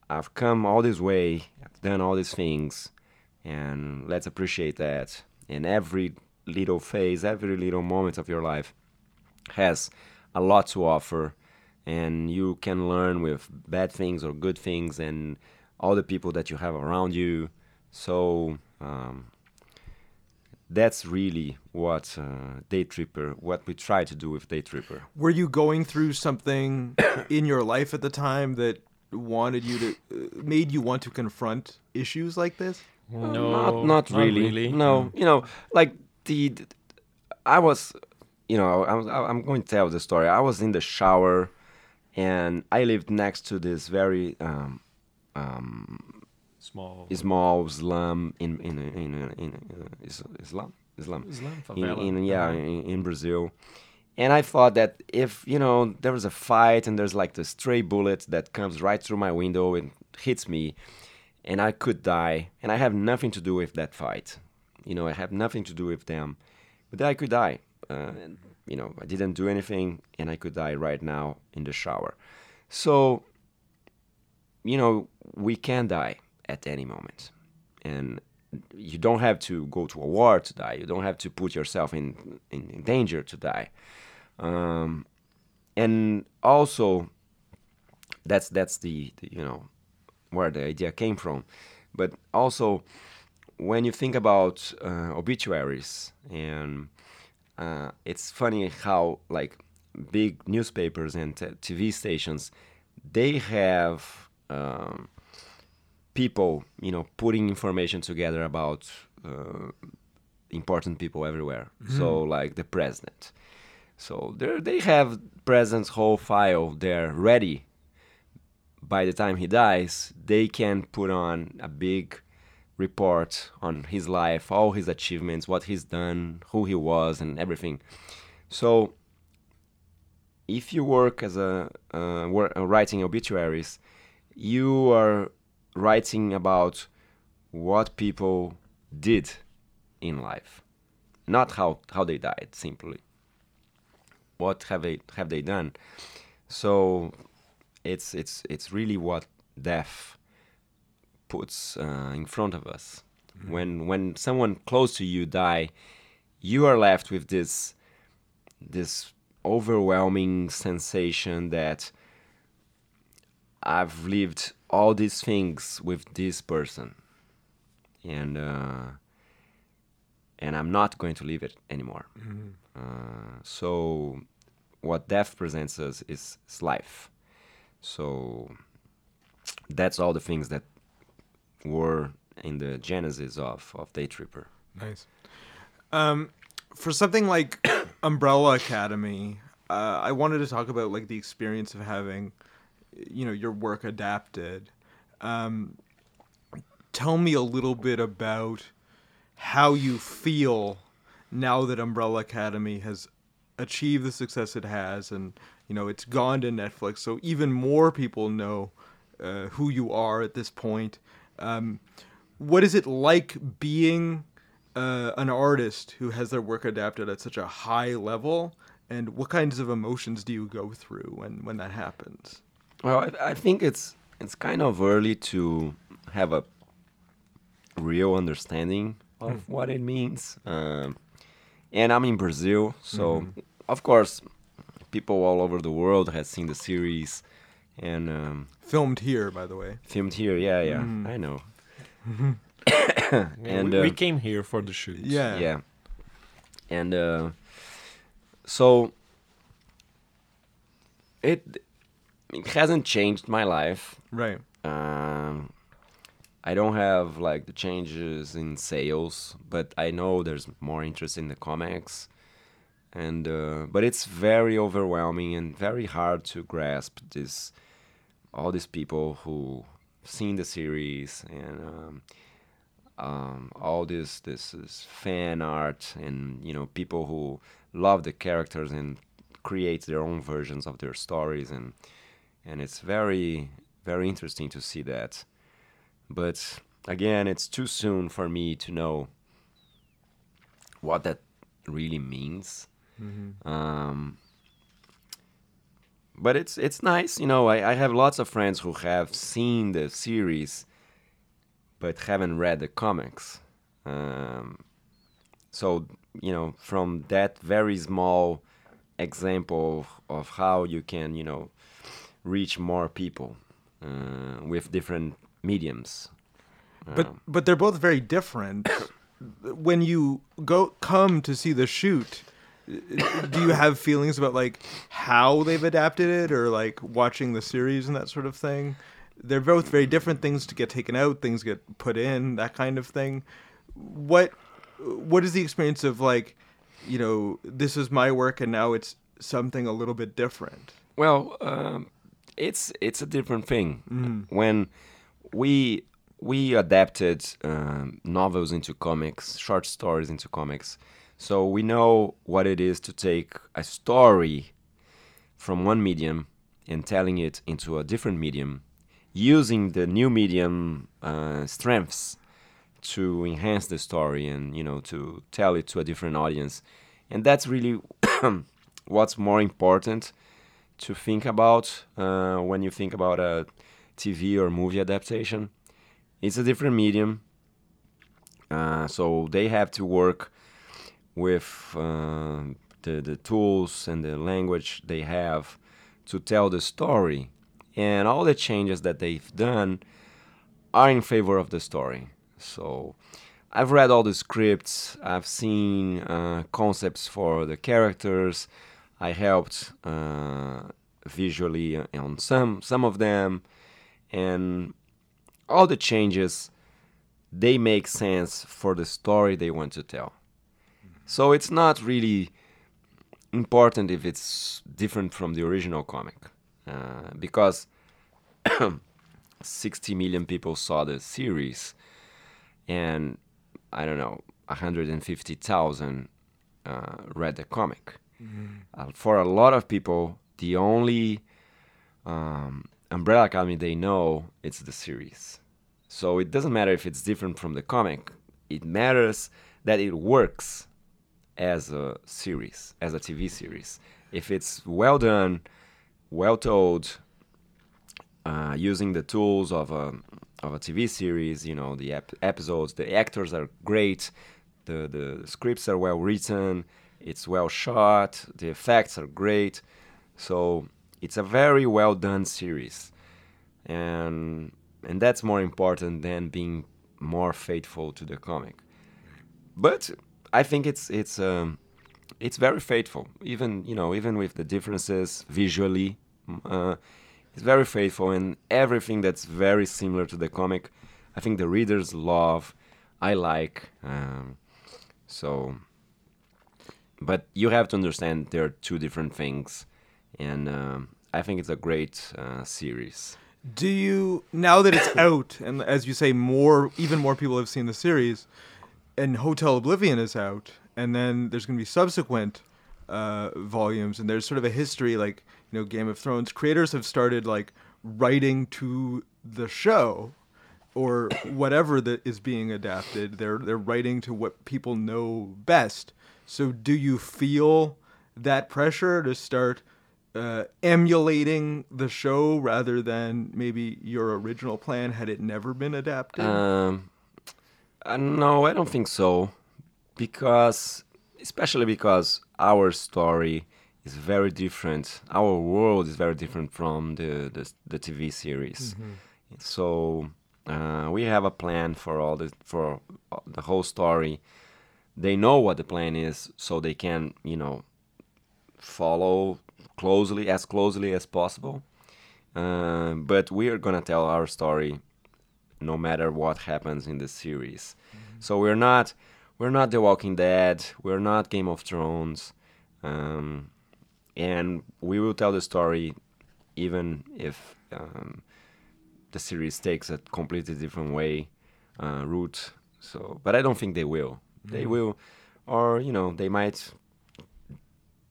I've come all this way, I've done all these things, and let's appreciate that. And every little phase, every little moment of your life has a lot to offer, and you can learn with bad things or good things, and all the people that you have around you. So, um, that's really what uh, Day Tripper, what we try to do with Day Tripper. Were you going through something in your life at the time that wanted you to uh, made you want to confront issues like this? No, not, not really. No, you know, like the, the- I was, you know, I was, I'm going to tell the story. I was in the shower, and I lived next to this very um, um, Small. small slum in in in in, in uh, Islam Islam Islam in, favela. in yeah Uh-huh. in, in Brazil. And I thought that if you know there was a fight and there's like the stray bullet that comes right through my window and hits me, and I could die, and I have nothing to do with that fight. You know, I have nothing to do with them, but I could die. Uh, and, you know, I didn't do anything, and I could die right now in the shower. So, you know, we can die at any moment, and you don't have to go to a war to die. You don't have to put yourself in in, in danger to die. Um, and also, that's that's the, the you know where the idea came from. But also, when you think about uh, obituaries, and uh, it's funny how like big newspapers and t- TV stations, they have um, people, you know, putting information together about uh, important people everywhere. So like the president. So they they have president's whole file there ready by the time he dies, they can put on a big report on his life, all his achievements, what he's done, who he was, and everything. So, if you work as a uh, wor- uh, writing obituaries, you are writing about what people did in life, not how how they died. Simply, what have they have they done? So it's it's it's really what death puts uh, in front of us. When when someone close to you die, you are left with this this overwhelming sensation that I've lived all these things with this person, and uh, and I'm not going to live it anymore. Uh, so, what death presents us is, is life. So that's all the things that were in the genesis of, of Day Tripper. Nice. Um, for something like Umbrella Academy, uh, I wanted to talk about like the experience of having, you know, your work adapted. Um, tell me a little bit about how you feel now that Umbrella Academy has achieved the success it has, and you know it's gone to Netflix, so even more people know uh, who you are at this point. Um, what is it like being uh, an artist who has their work adapted at such a high level, and what kinds of emotions do you go through when when that happens? Well, I, I think it's it's kind of early to have a real understanding of what it means. Um, and I'm in Brazil, so of course, people all over the world has seen the series and um, Filmed here, by the way. filmed here. Yeah, yeah, I know. and we, we uh, came here for the shoot. Yeah. yeah and uh, so it it hasn't changed my life Right. um, I don't have like the changes in sales, but I know there's more interest in the comics, and uh, but it's very overwhelming and very hard to grasp this all these people who seen the series and um, um, all this, this this fan art and you know people who love the characters and create their own versions of their stories and and it's very very interesting to see that. But again it's too soon for me to know what that really means. Um, but it's it's nice you know I, I have lots of friends who have seen the series but haven't read the comics um, so you know from that very small example of how you can you know reach more people uh, with different mediums But but they're both very different. when you go come to see the shoot, do you have feelings about like how they've adapted it or like watching the series and that sort of thing? They're both very different things to get taken out, things get put in, that kind of thing. What what is the experience of like, you know, this is my work and now it's something a little bit different? Well, um, it's it's a different thing. When we we adapted um, novels into comics, short stories into comics, so we know what it is to take a story from one medium and telling it into a different medium, using the new medium uh, strengths to enhance the story and you know to tell it to a different audience, and that's really what's more important to think about uh, when you think about a TV or movie adaptation. It's a different medium, uh, so they have to work with uh, the the tools and the language they have to tell the story, and all the changes that they've done are in favor of the story. So. I've read all the scripts. I've seen uh, concepts for the characters. I helped uh, visually on some some of them, and all the changes they make sense for the story they want to tell. So it's not really important if it's different from the original comic, uh, because 60 million people saw the series, and I don't know, 150,000 uh, read the comic. Uh, for a lot of people, the only um, Umbrella Academy they know it's the series. So it doesn't matter if it's different from the comic. It matters that it works as a series, as a TV series. If it's well done, well told, uh, using the tools of a of a TV series, you know, the ep- episodes, the actors are great, the the scripts are well written, it's well shot, the effects are great, so it's a very well done series, and and that's more important than being more faithful to the comic. But I think it's it's um, it's very faithful, even you know even with the differences visually. Uh, it's very faithful and everything that's very similar to the comic. I think the readers love. I like. Um, so, but you have to understand there are two different things, and um, I think it's a great uh, series. Do you now that it's out and as you say more even more people have seen the series and Hotel Oblivion is out and then there's going to be subsequent uh, volumes and there's sort of a history like you know Game of Thrones creators have started like writing to the show or whatever that is being adapted they're they're writing to what people know best so do you feel that pressure to start uh, emulating the show rather than maybe your original plan had it never been adapted? Um, uh, no, I don't think so, because especially because our story is very different. Our world is very different from the the, the TV series. So uh, we have a plan for all the for uh, the whole story. They know what the plan is, so they can you know follow closely as closely as possible. Uh, but we are gonna tell our story no matter what happens in the series. So we're not we're not The Walking Dead, we're not Game of Thrones, um, and we will tell the story even if um, the series takes a completely different way uh, route. So, but I don't think they will. They will, or you know, they might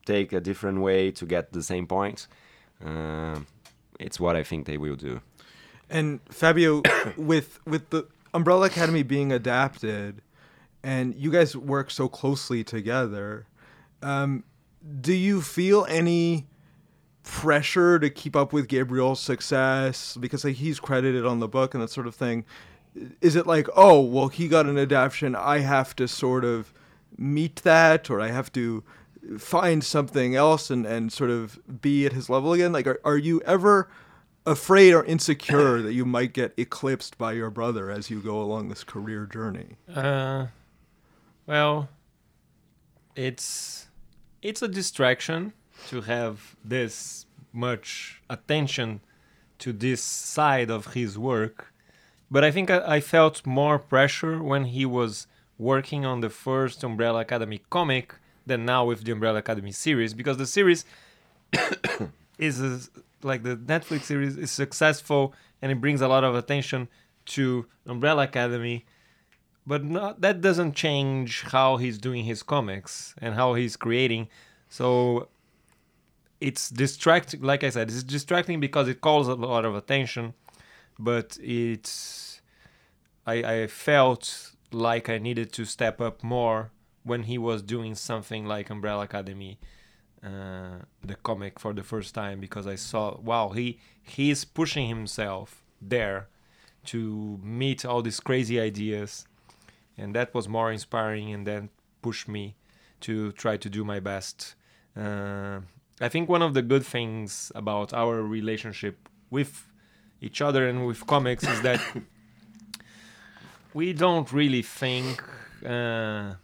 take a different way to get the same point. Uh, it's what I think they will do. And Fabio, with with the Umbrella Academy being adapted, and you guys work so closely together, um, do you feel any pressure to keep up with Gabriel's success because like, he's credited on the book and that sort of thing? Is it like, oh, well, he got an adaptation, I have to sort of meet that, or I have to find something else and, and sort of be at his level again? Like, are, are you ever afraid or insecure that you might get eclipsed by your brother as you go along this career journey? Uh, Well, it's it's a distraction to have this much attention to this side of his work, but I think I, I felt more pressure when he was working on the first Umbrella Academy comic than now with the Umbrella Academy series because the series is a, like the Netflix series is successful and it brings a lot of attention to Umbrella Academy but not, that doesn't change how he's doing his comics and how he's creating. So it's distracting. Like I said, it's distracting because it calls a lot of attention, but it's. I I felt like I needed to step up more when he was doing something like Umbrella Academy, uh, the comic for the first time because I saw wow he he's pushing himself there to meet all these crazy ideas. And that was more inspiring and then pushed me to try to do my best. Uh, i think one of the good things about our relationship with each other and with comics is that we don't really think uh,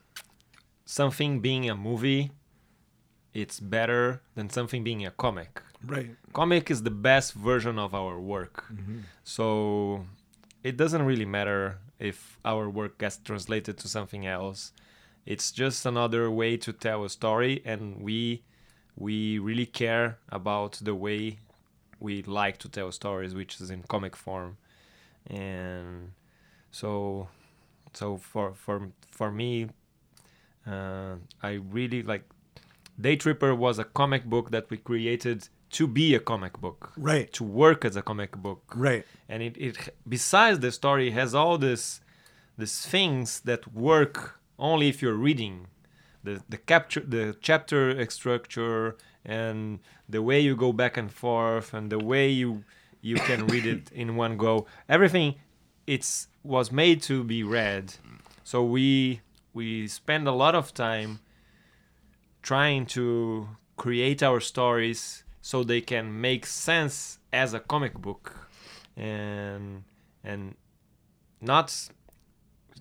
something being a movie it's better than something being a comic. Right. comic is the best version of our work. So it doesn't really matter if our work gets translated to something else. It's just another way to tell a story and we we really care about the way we like to tell stories which is in comic form. And so so for for for me uh, i really like Daytripper was a comic book that we created to be a comic book. Right. to work as a comic book. Right. and it, it besides the story has all this these things that work only if you're reading. The the capture the chapter structure and the way you go back and forth and the way you you can read it in one go. Everything it's was made to be read. So we we spend a lot of time trying to create our stories so they can make sense as a comic book. And and not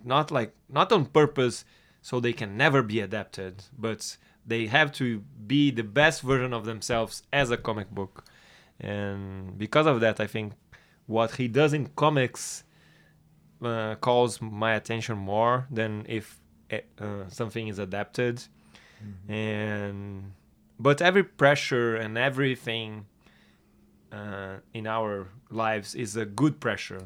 not like not on purpose so they can never be adapted but they have to be the best version of themselves as a comic book. And because of that i think what he does in comics uh, calls my attention more than if uh, something is adapted and but every pressure and everything uh, in our lives is a good pressure.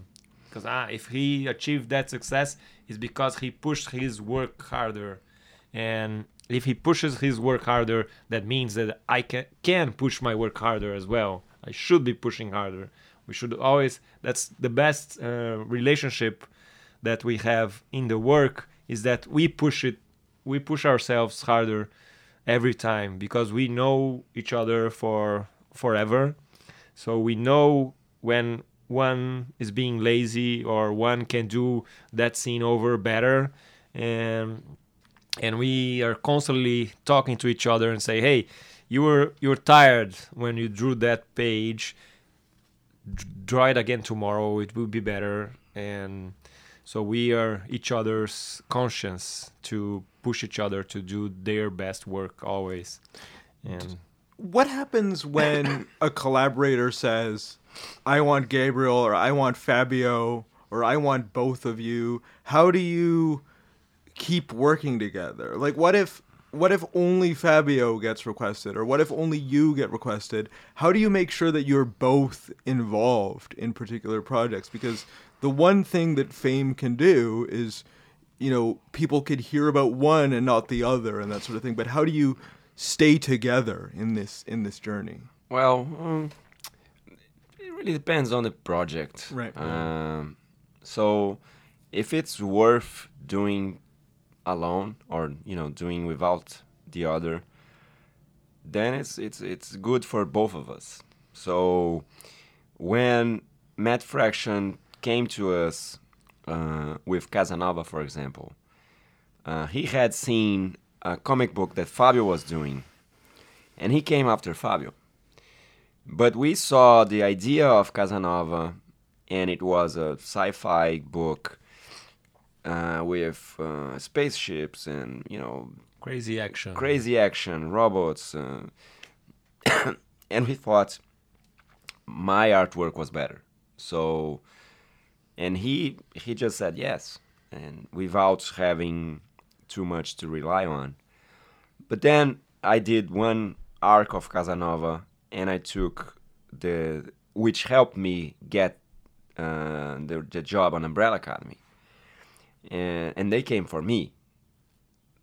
Because ah, if he achieved that success it's because he pushed his work harder. And if he pushes his work harder that means that i can, can push my work harder as well. I should be pushing harder. We should always that's the best uh, relationship that we have in the work is that we push it we push ourselves harder every time because we know each other for forever. So we know when one is being lazy or one can do that scene over better. And and we are constantly talking to each other and say hey you were you're tired when you drew that page. Draw it again tomorrow. It will be better. And so we are each other's conscience to push each other to do their best work always and What happens when a collaborator says, I want Gabriel or I want Fabio or I want both of you? How do you keep working together? Like what if what if only Fabio gets requested or what if only you get requested? How do you make sure that you're both involved in particular projects because the one thing that fame can do is you know people could hear about one and not the other and that sort of thing but how do you stay together in this in this journey Well, um, it really depends on the project. Right. Um, so, if it's worth doing alone or you know doing without the other, then it's it's it's good for both of us. So, when Matt Fraction came to us uh, with Casanova, for example, uh, he had seen a comic book that Fabio was doing, and he came after Fabio. But we saw the idea of Casanova, and it was a sci fi book uh, with uh, spaceships and you know Crazy action. crazy action, robots, uh, and we thought my artwork was better. So, and he he just said yes, and without having too much to rely on. But then I did one arc of Casanova, and I took the which helped me get uh, the the job on Umbrella Academy, and and they came for me.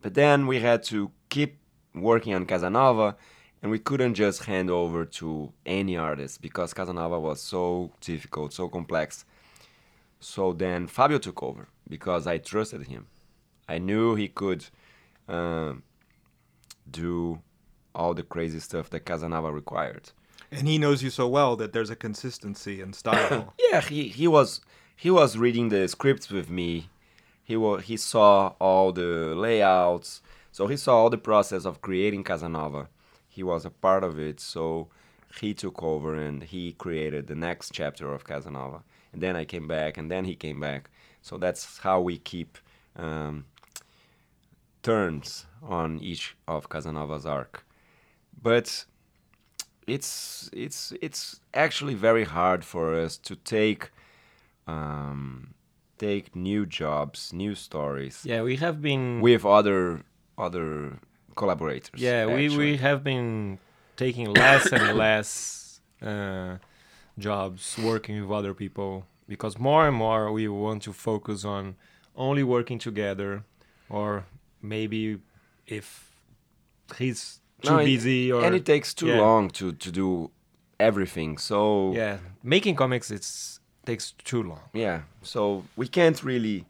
But then we had to keep working on Casanova, and we couldn't just hand over to any artist because Casanova was so difficult, so complex. So then Fabio took over because I trusted him. I knew he could um, do all the crazy stuff that Casanova required. And he knows you so well that there's a consistency in style. Yeah, he, he was he was reading the scripts with me. He wa he saw all the layouts, so he saw all the process of creating Casanova. He was a part of it, so he took over and he created the next chapter of Casanova. And then I came back, and then he came back. So that's how we keep um, turns on each of Casanova's arc. But it's it's it's actually very hard for us to take um, take new jobs, new stories Yeah, we have been. with other other collaborators. yeah, we, we have been taking less and less uh, jobs working with other people because more and more we want to focus on only working together or maybe if he's too No, it- busy or and it takes too yeah. long to to do everything. So yeah making comics it's takes too long Yeah, so we can't really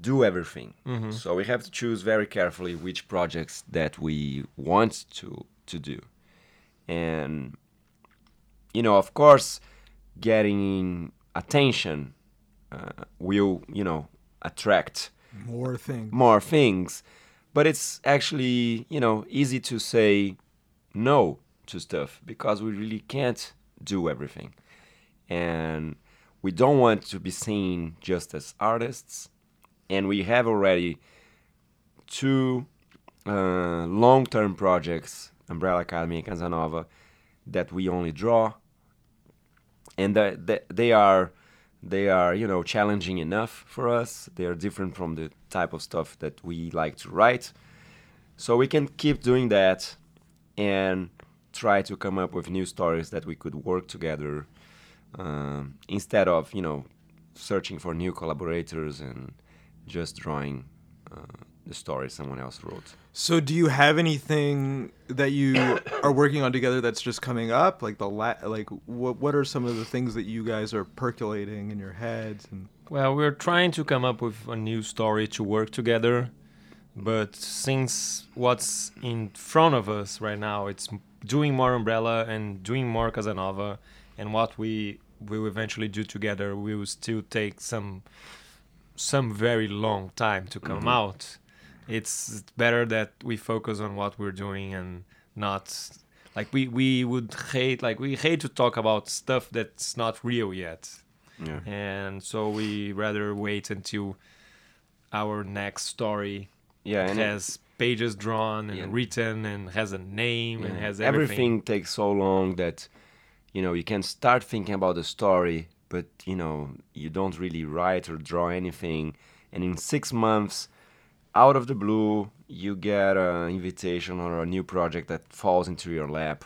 do everything. Mm-hmm. So we have to choose very carefully which projects that we want to to do. And you know, of course, getting attention uh, will, you know, attract More things. more things, but it's actually, you know, easy to say no to stuff because we really can't do everything. And we don't want to be seen just as artists. And we have already two uh, long term projects, Umbrella Academy and Casanova, that we only draw. And that that they are they are you know challenging enough for us. They are different from the type of stuff that we like to write. So we can keep doing that and try to come up with new stories that we could work together um, instead of you know searching for new collaborators and just drawing uh, the story someone else wrote So, do you have anything that you are working on together that's just coming up? Like the la- like what what are some of the things that you guys are percolating in your heads and Well, we're trying to come up with a new story to work together, but since what's in front of us right now, it's doing more Umbrella and doing more Casanova, and what we will eventually do together will still take some some very long time to come mm-hmm. out. It's better that we focus on what we're doing and not like we we would hate like we hate to talk about stuff that's not real yet yeah and so we rather wait until our next story yeah and it- has pages drawn and Yeah. written and has a name and has everything. everything. takes so long that you know you can start thinking about the story but you know you don't really write or draw anything and in six months out of the blue you get an invitation or a new project that falls into your lap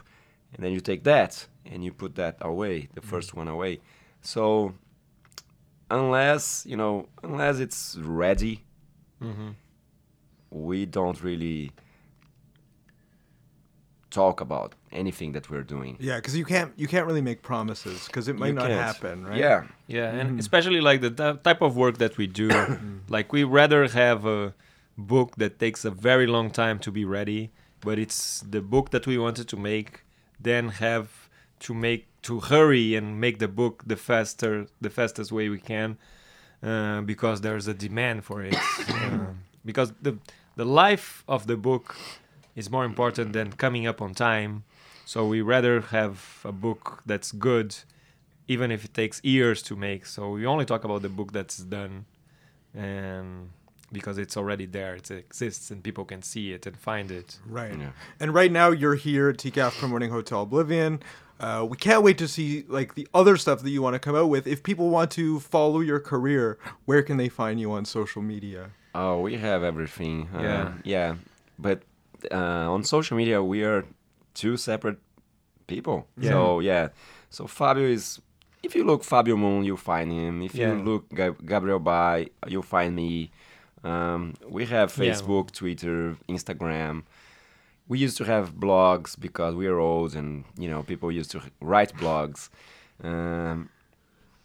and then you take that and you put that away the mm-hmm. first one away so unless you know unless it's ready mm-hmm. we don't really talk about anything that we're doing yeah? Because you can't you can't really make promises because it might You not can't. happen, right? yeah yeah and mm-hmm. especially like the ty- type of work that we do like we rather have a book that takes a very long time to be ready but it's the book that we wanted to make then have to make to hurry and make the book the faster the fastest way we can uh, because there's a demand for it. Um because the the life of the book is more important than coming up on time. So we rather have a book that's good even if it takes years to make. So we only talk about the book that's done. And because it's already there, it exists, and people can see it and find it. Right. Yeah. And right now you're here at TCAF promoting Hotel Oblivion. Uh, we can't wait to see like the other stuff that you want to come out with. If people want to follow your career, where can they find you on social media? Oh, we have everything. Uh, Yeah. yeah. But uh, on social media, we are two separate people. Yeah. So yeah. So Fabio is. If you look Fabio Moon, you'll find him. If Yeah. you look Gab- Gabriel Bá, you'll find me. Um, we have Yeah. Facebook, Twitter, Instagram. We used to have blogs because we are old, and you know people used to write blogs. Um,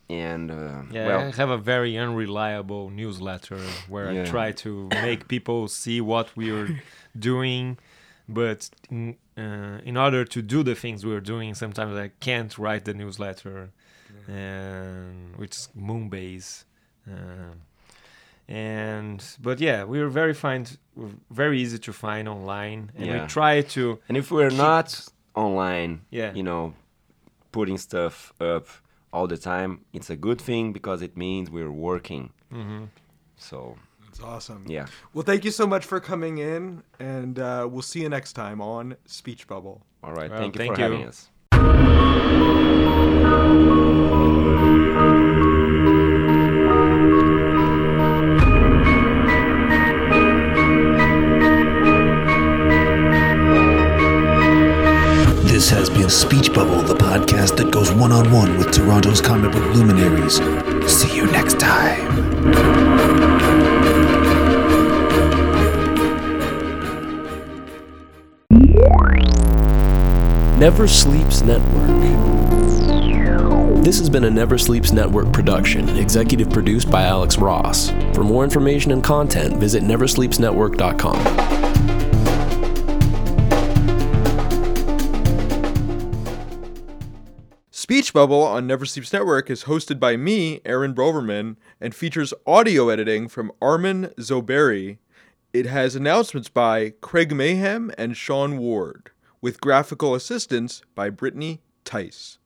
and uh, Yeah, well, I have a very unreliable newsletter where I try to make people see what we are doing, but in, uh, in order to do the things we are doing, sometimes I can't write the newsletter, and which is Moonbase. Uh, and but yeah, we are very find very easy to find online, and Yeah. we try to And if we're not online, Yeah. you know, putting stuff up all the time, it's a good thing because it means we're working. Mm-hmm. So it's awesome. yeah, Well, thank you so much for coming in, and uh, we'll see you next time on Speech Bubble. all right. Well, thank you thank for you. having us. This has been Speech Bubble, the podcast that goes one on one with Toronto's comic book luminaries. See you next time. Never Sleeps Network. This has been a Never Sleeps Network production, executive produced by Alex Ross. For more information and content, visit neversleepsnetwork.com. Speech Bubble on Never Sleeps Network is hosted by me, Aaron Broverman, and features audio editing from Armin Zoberi. It has announcements by Craig Mayhem and Sean Ward, with graphical assistance by Brittany Tice.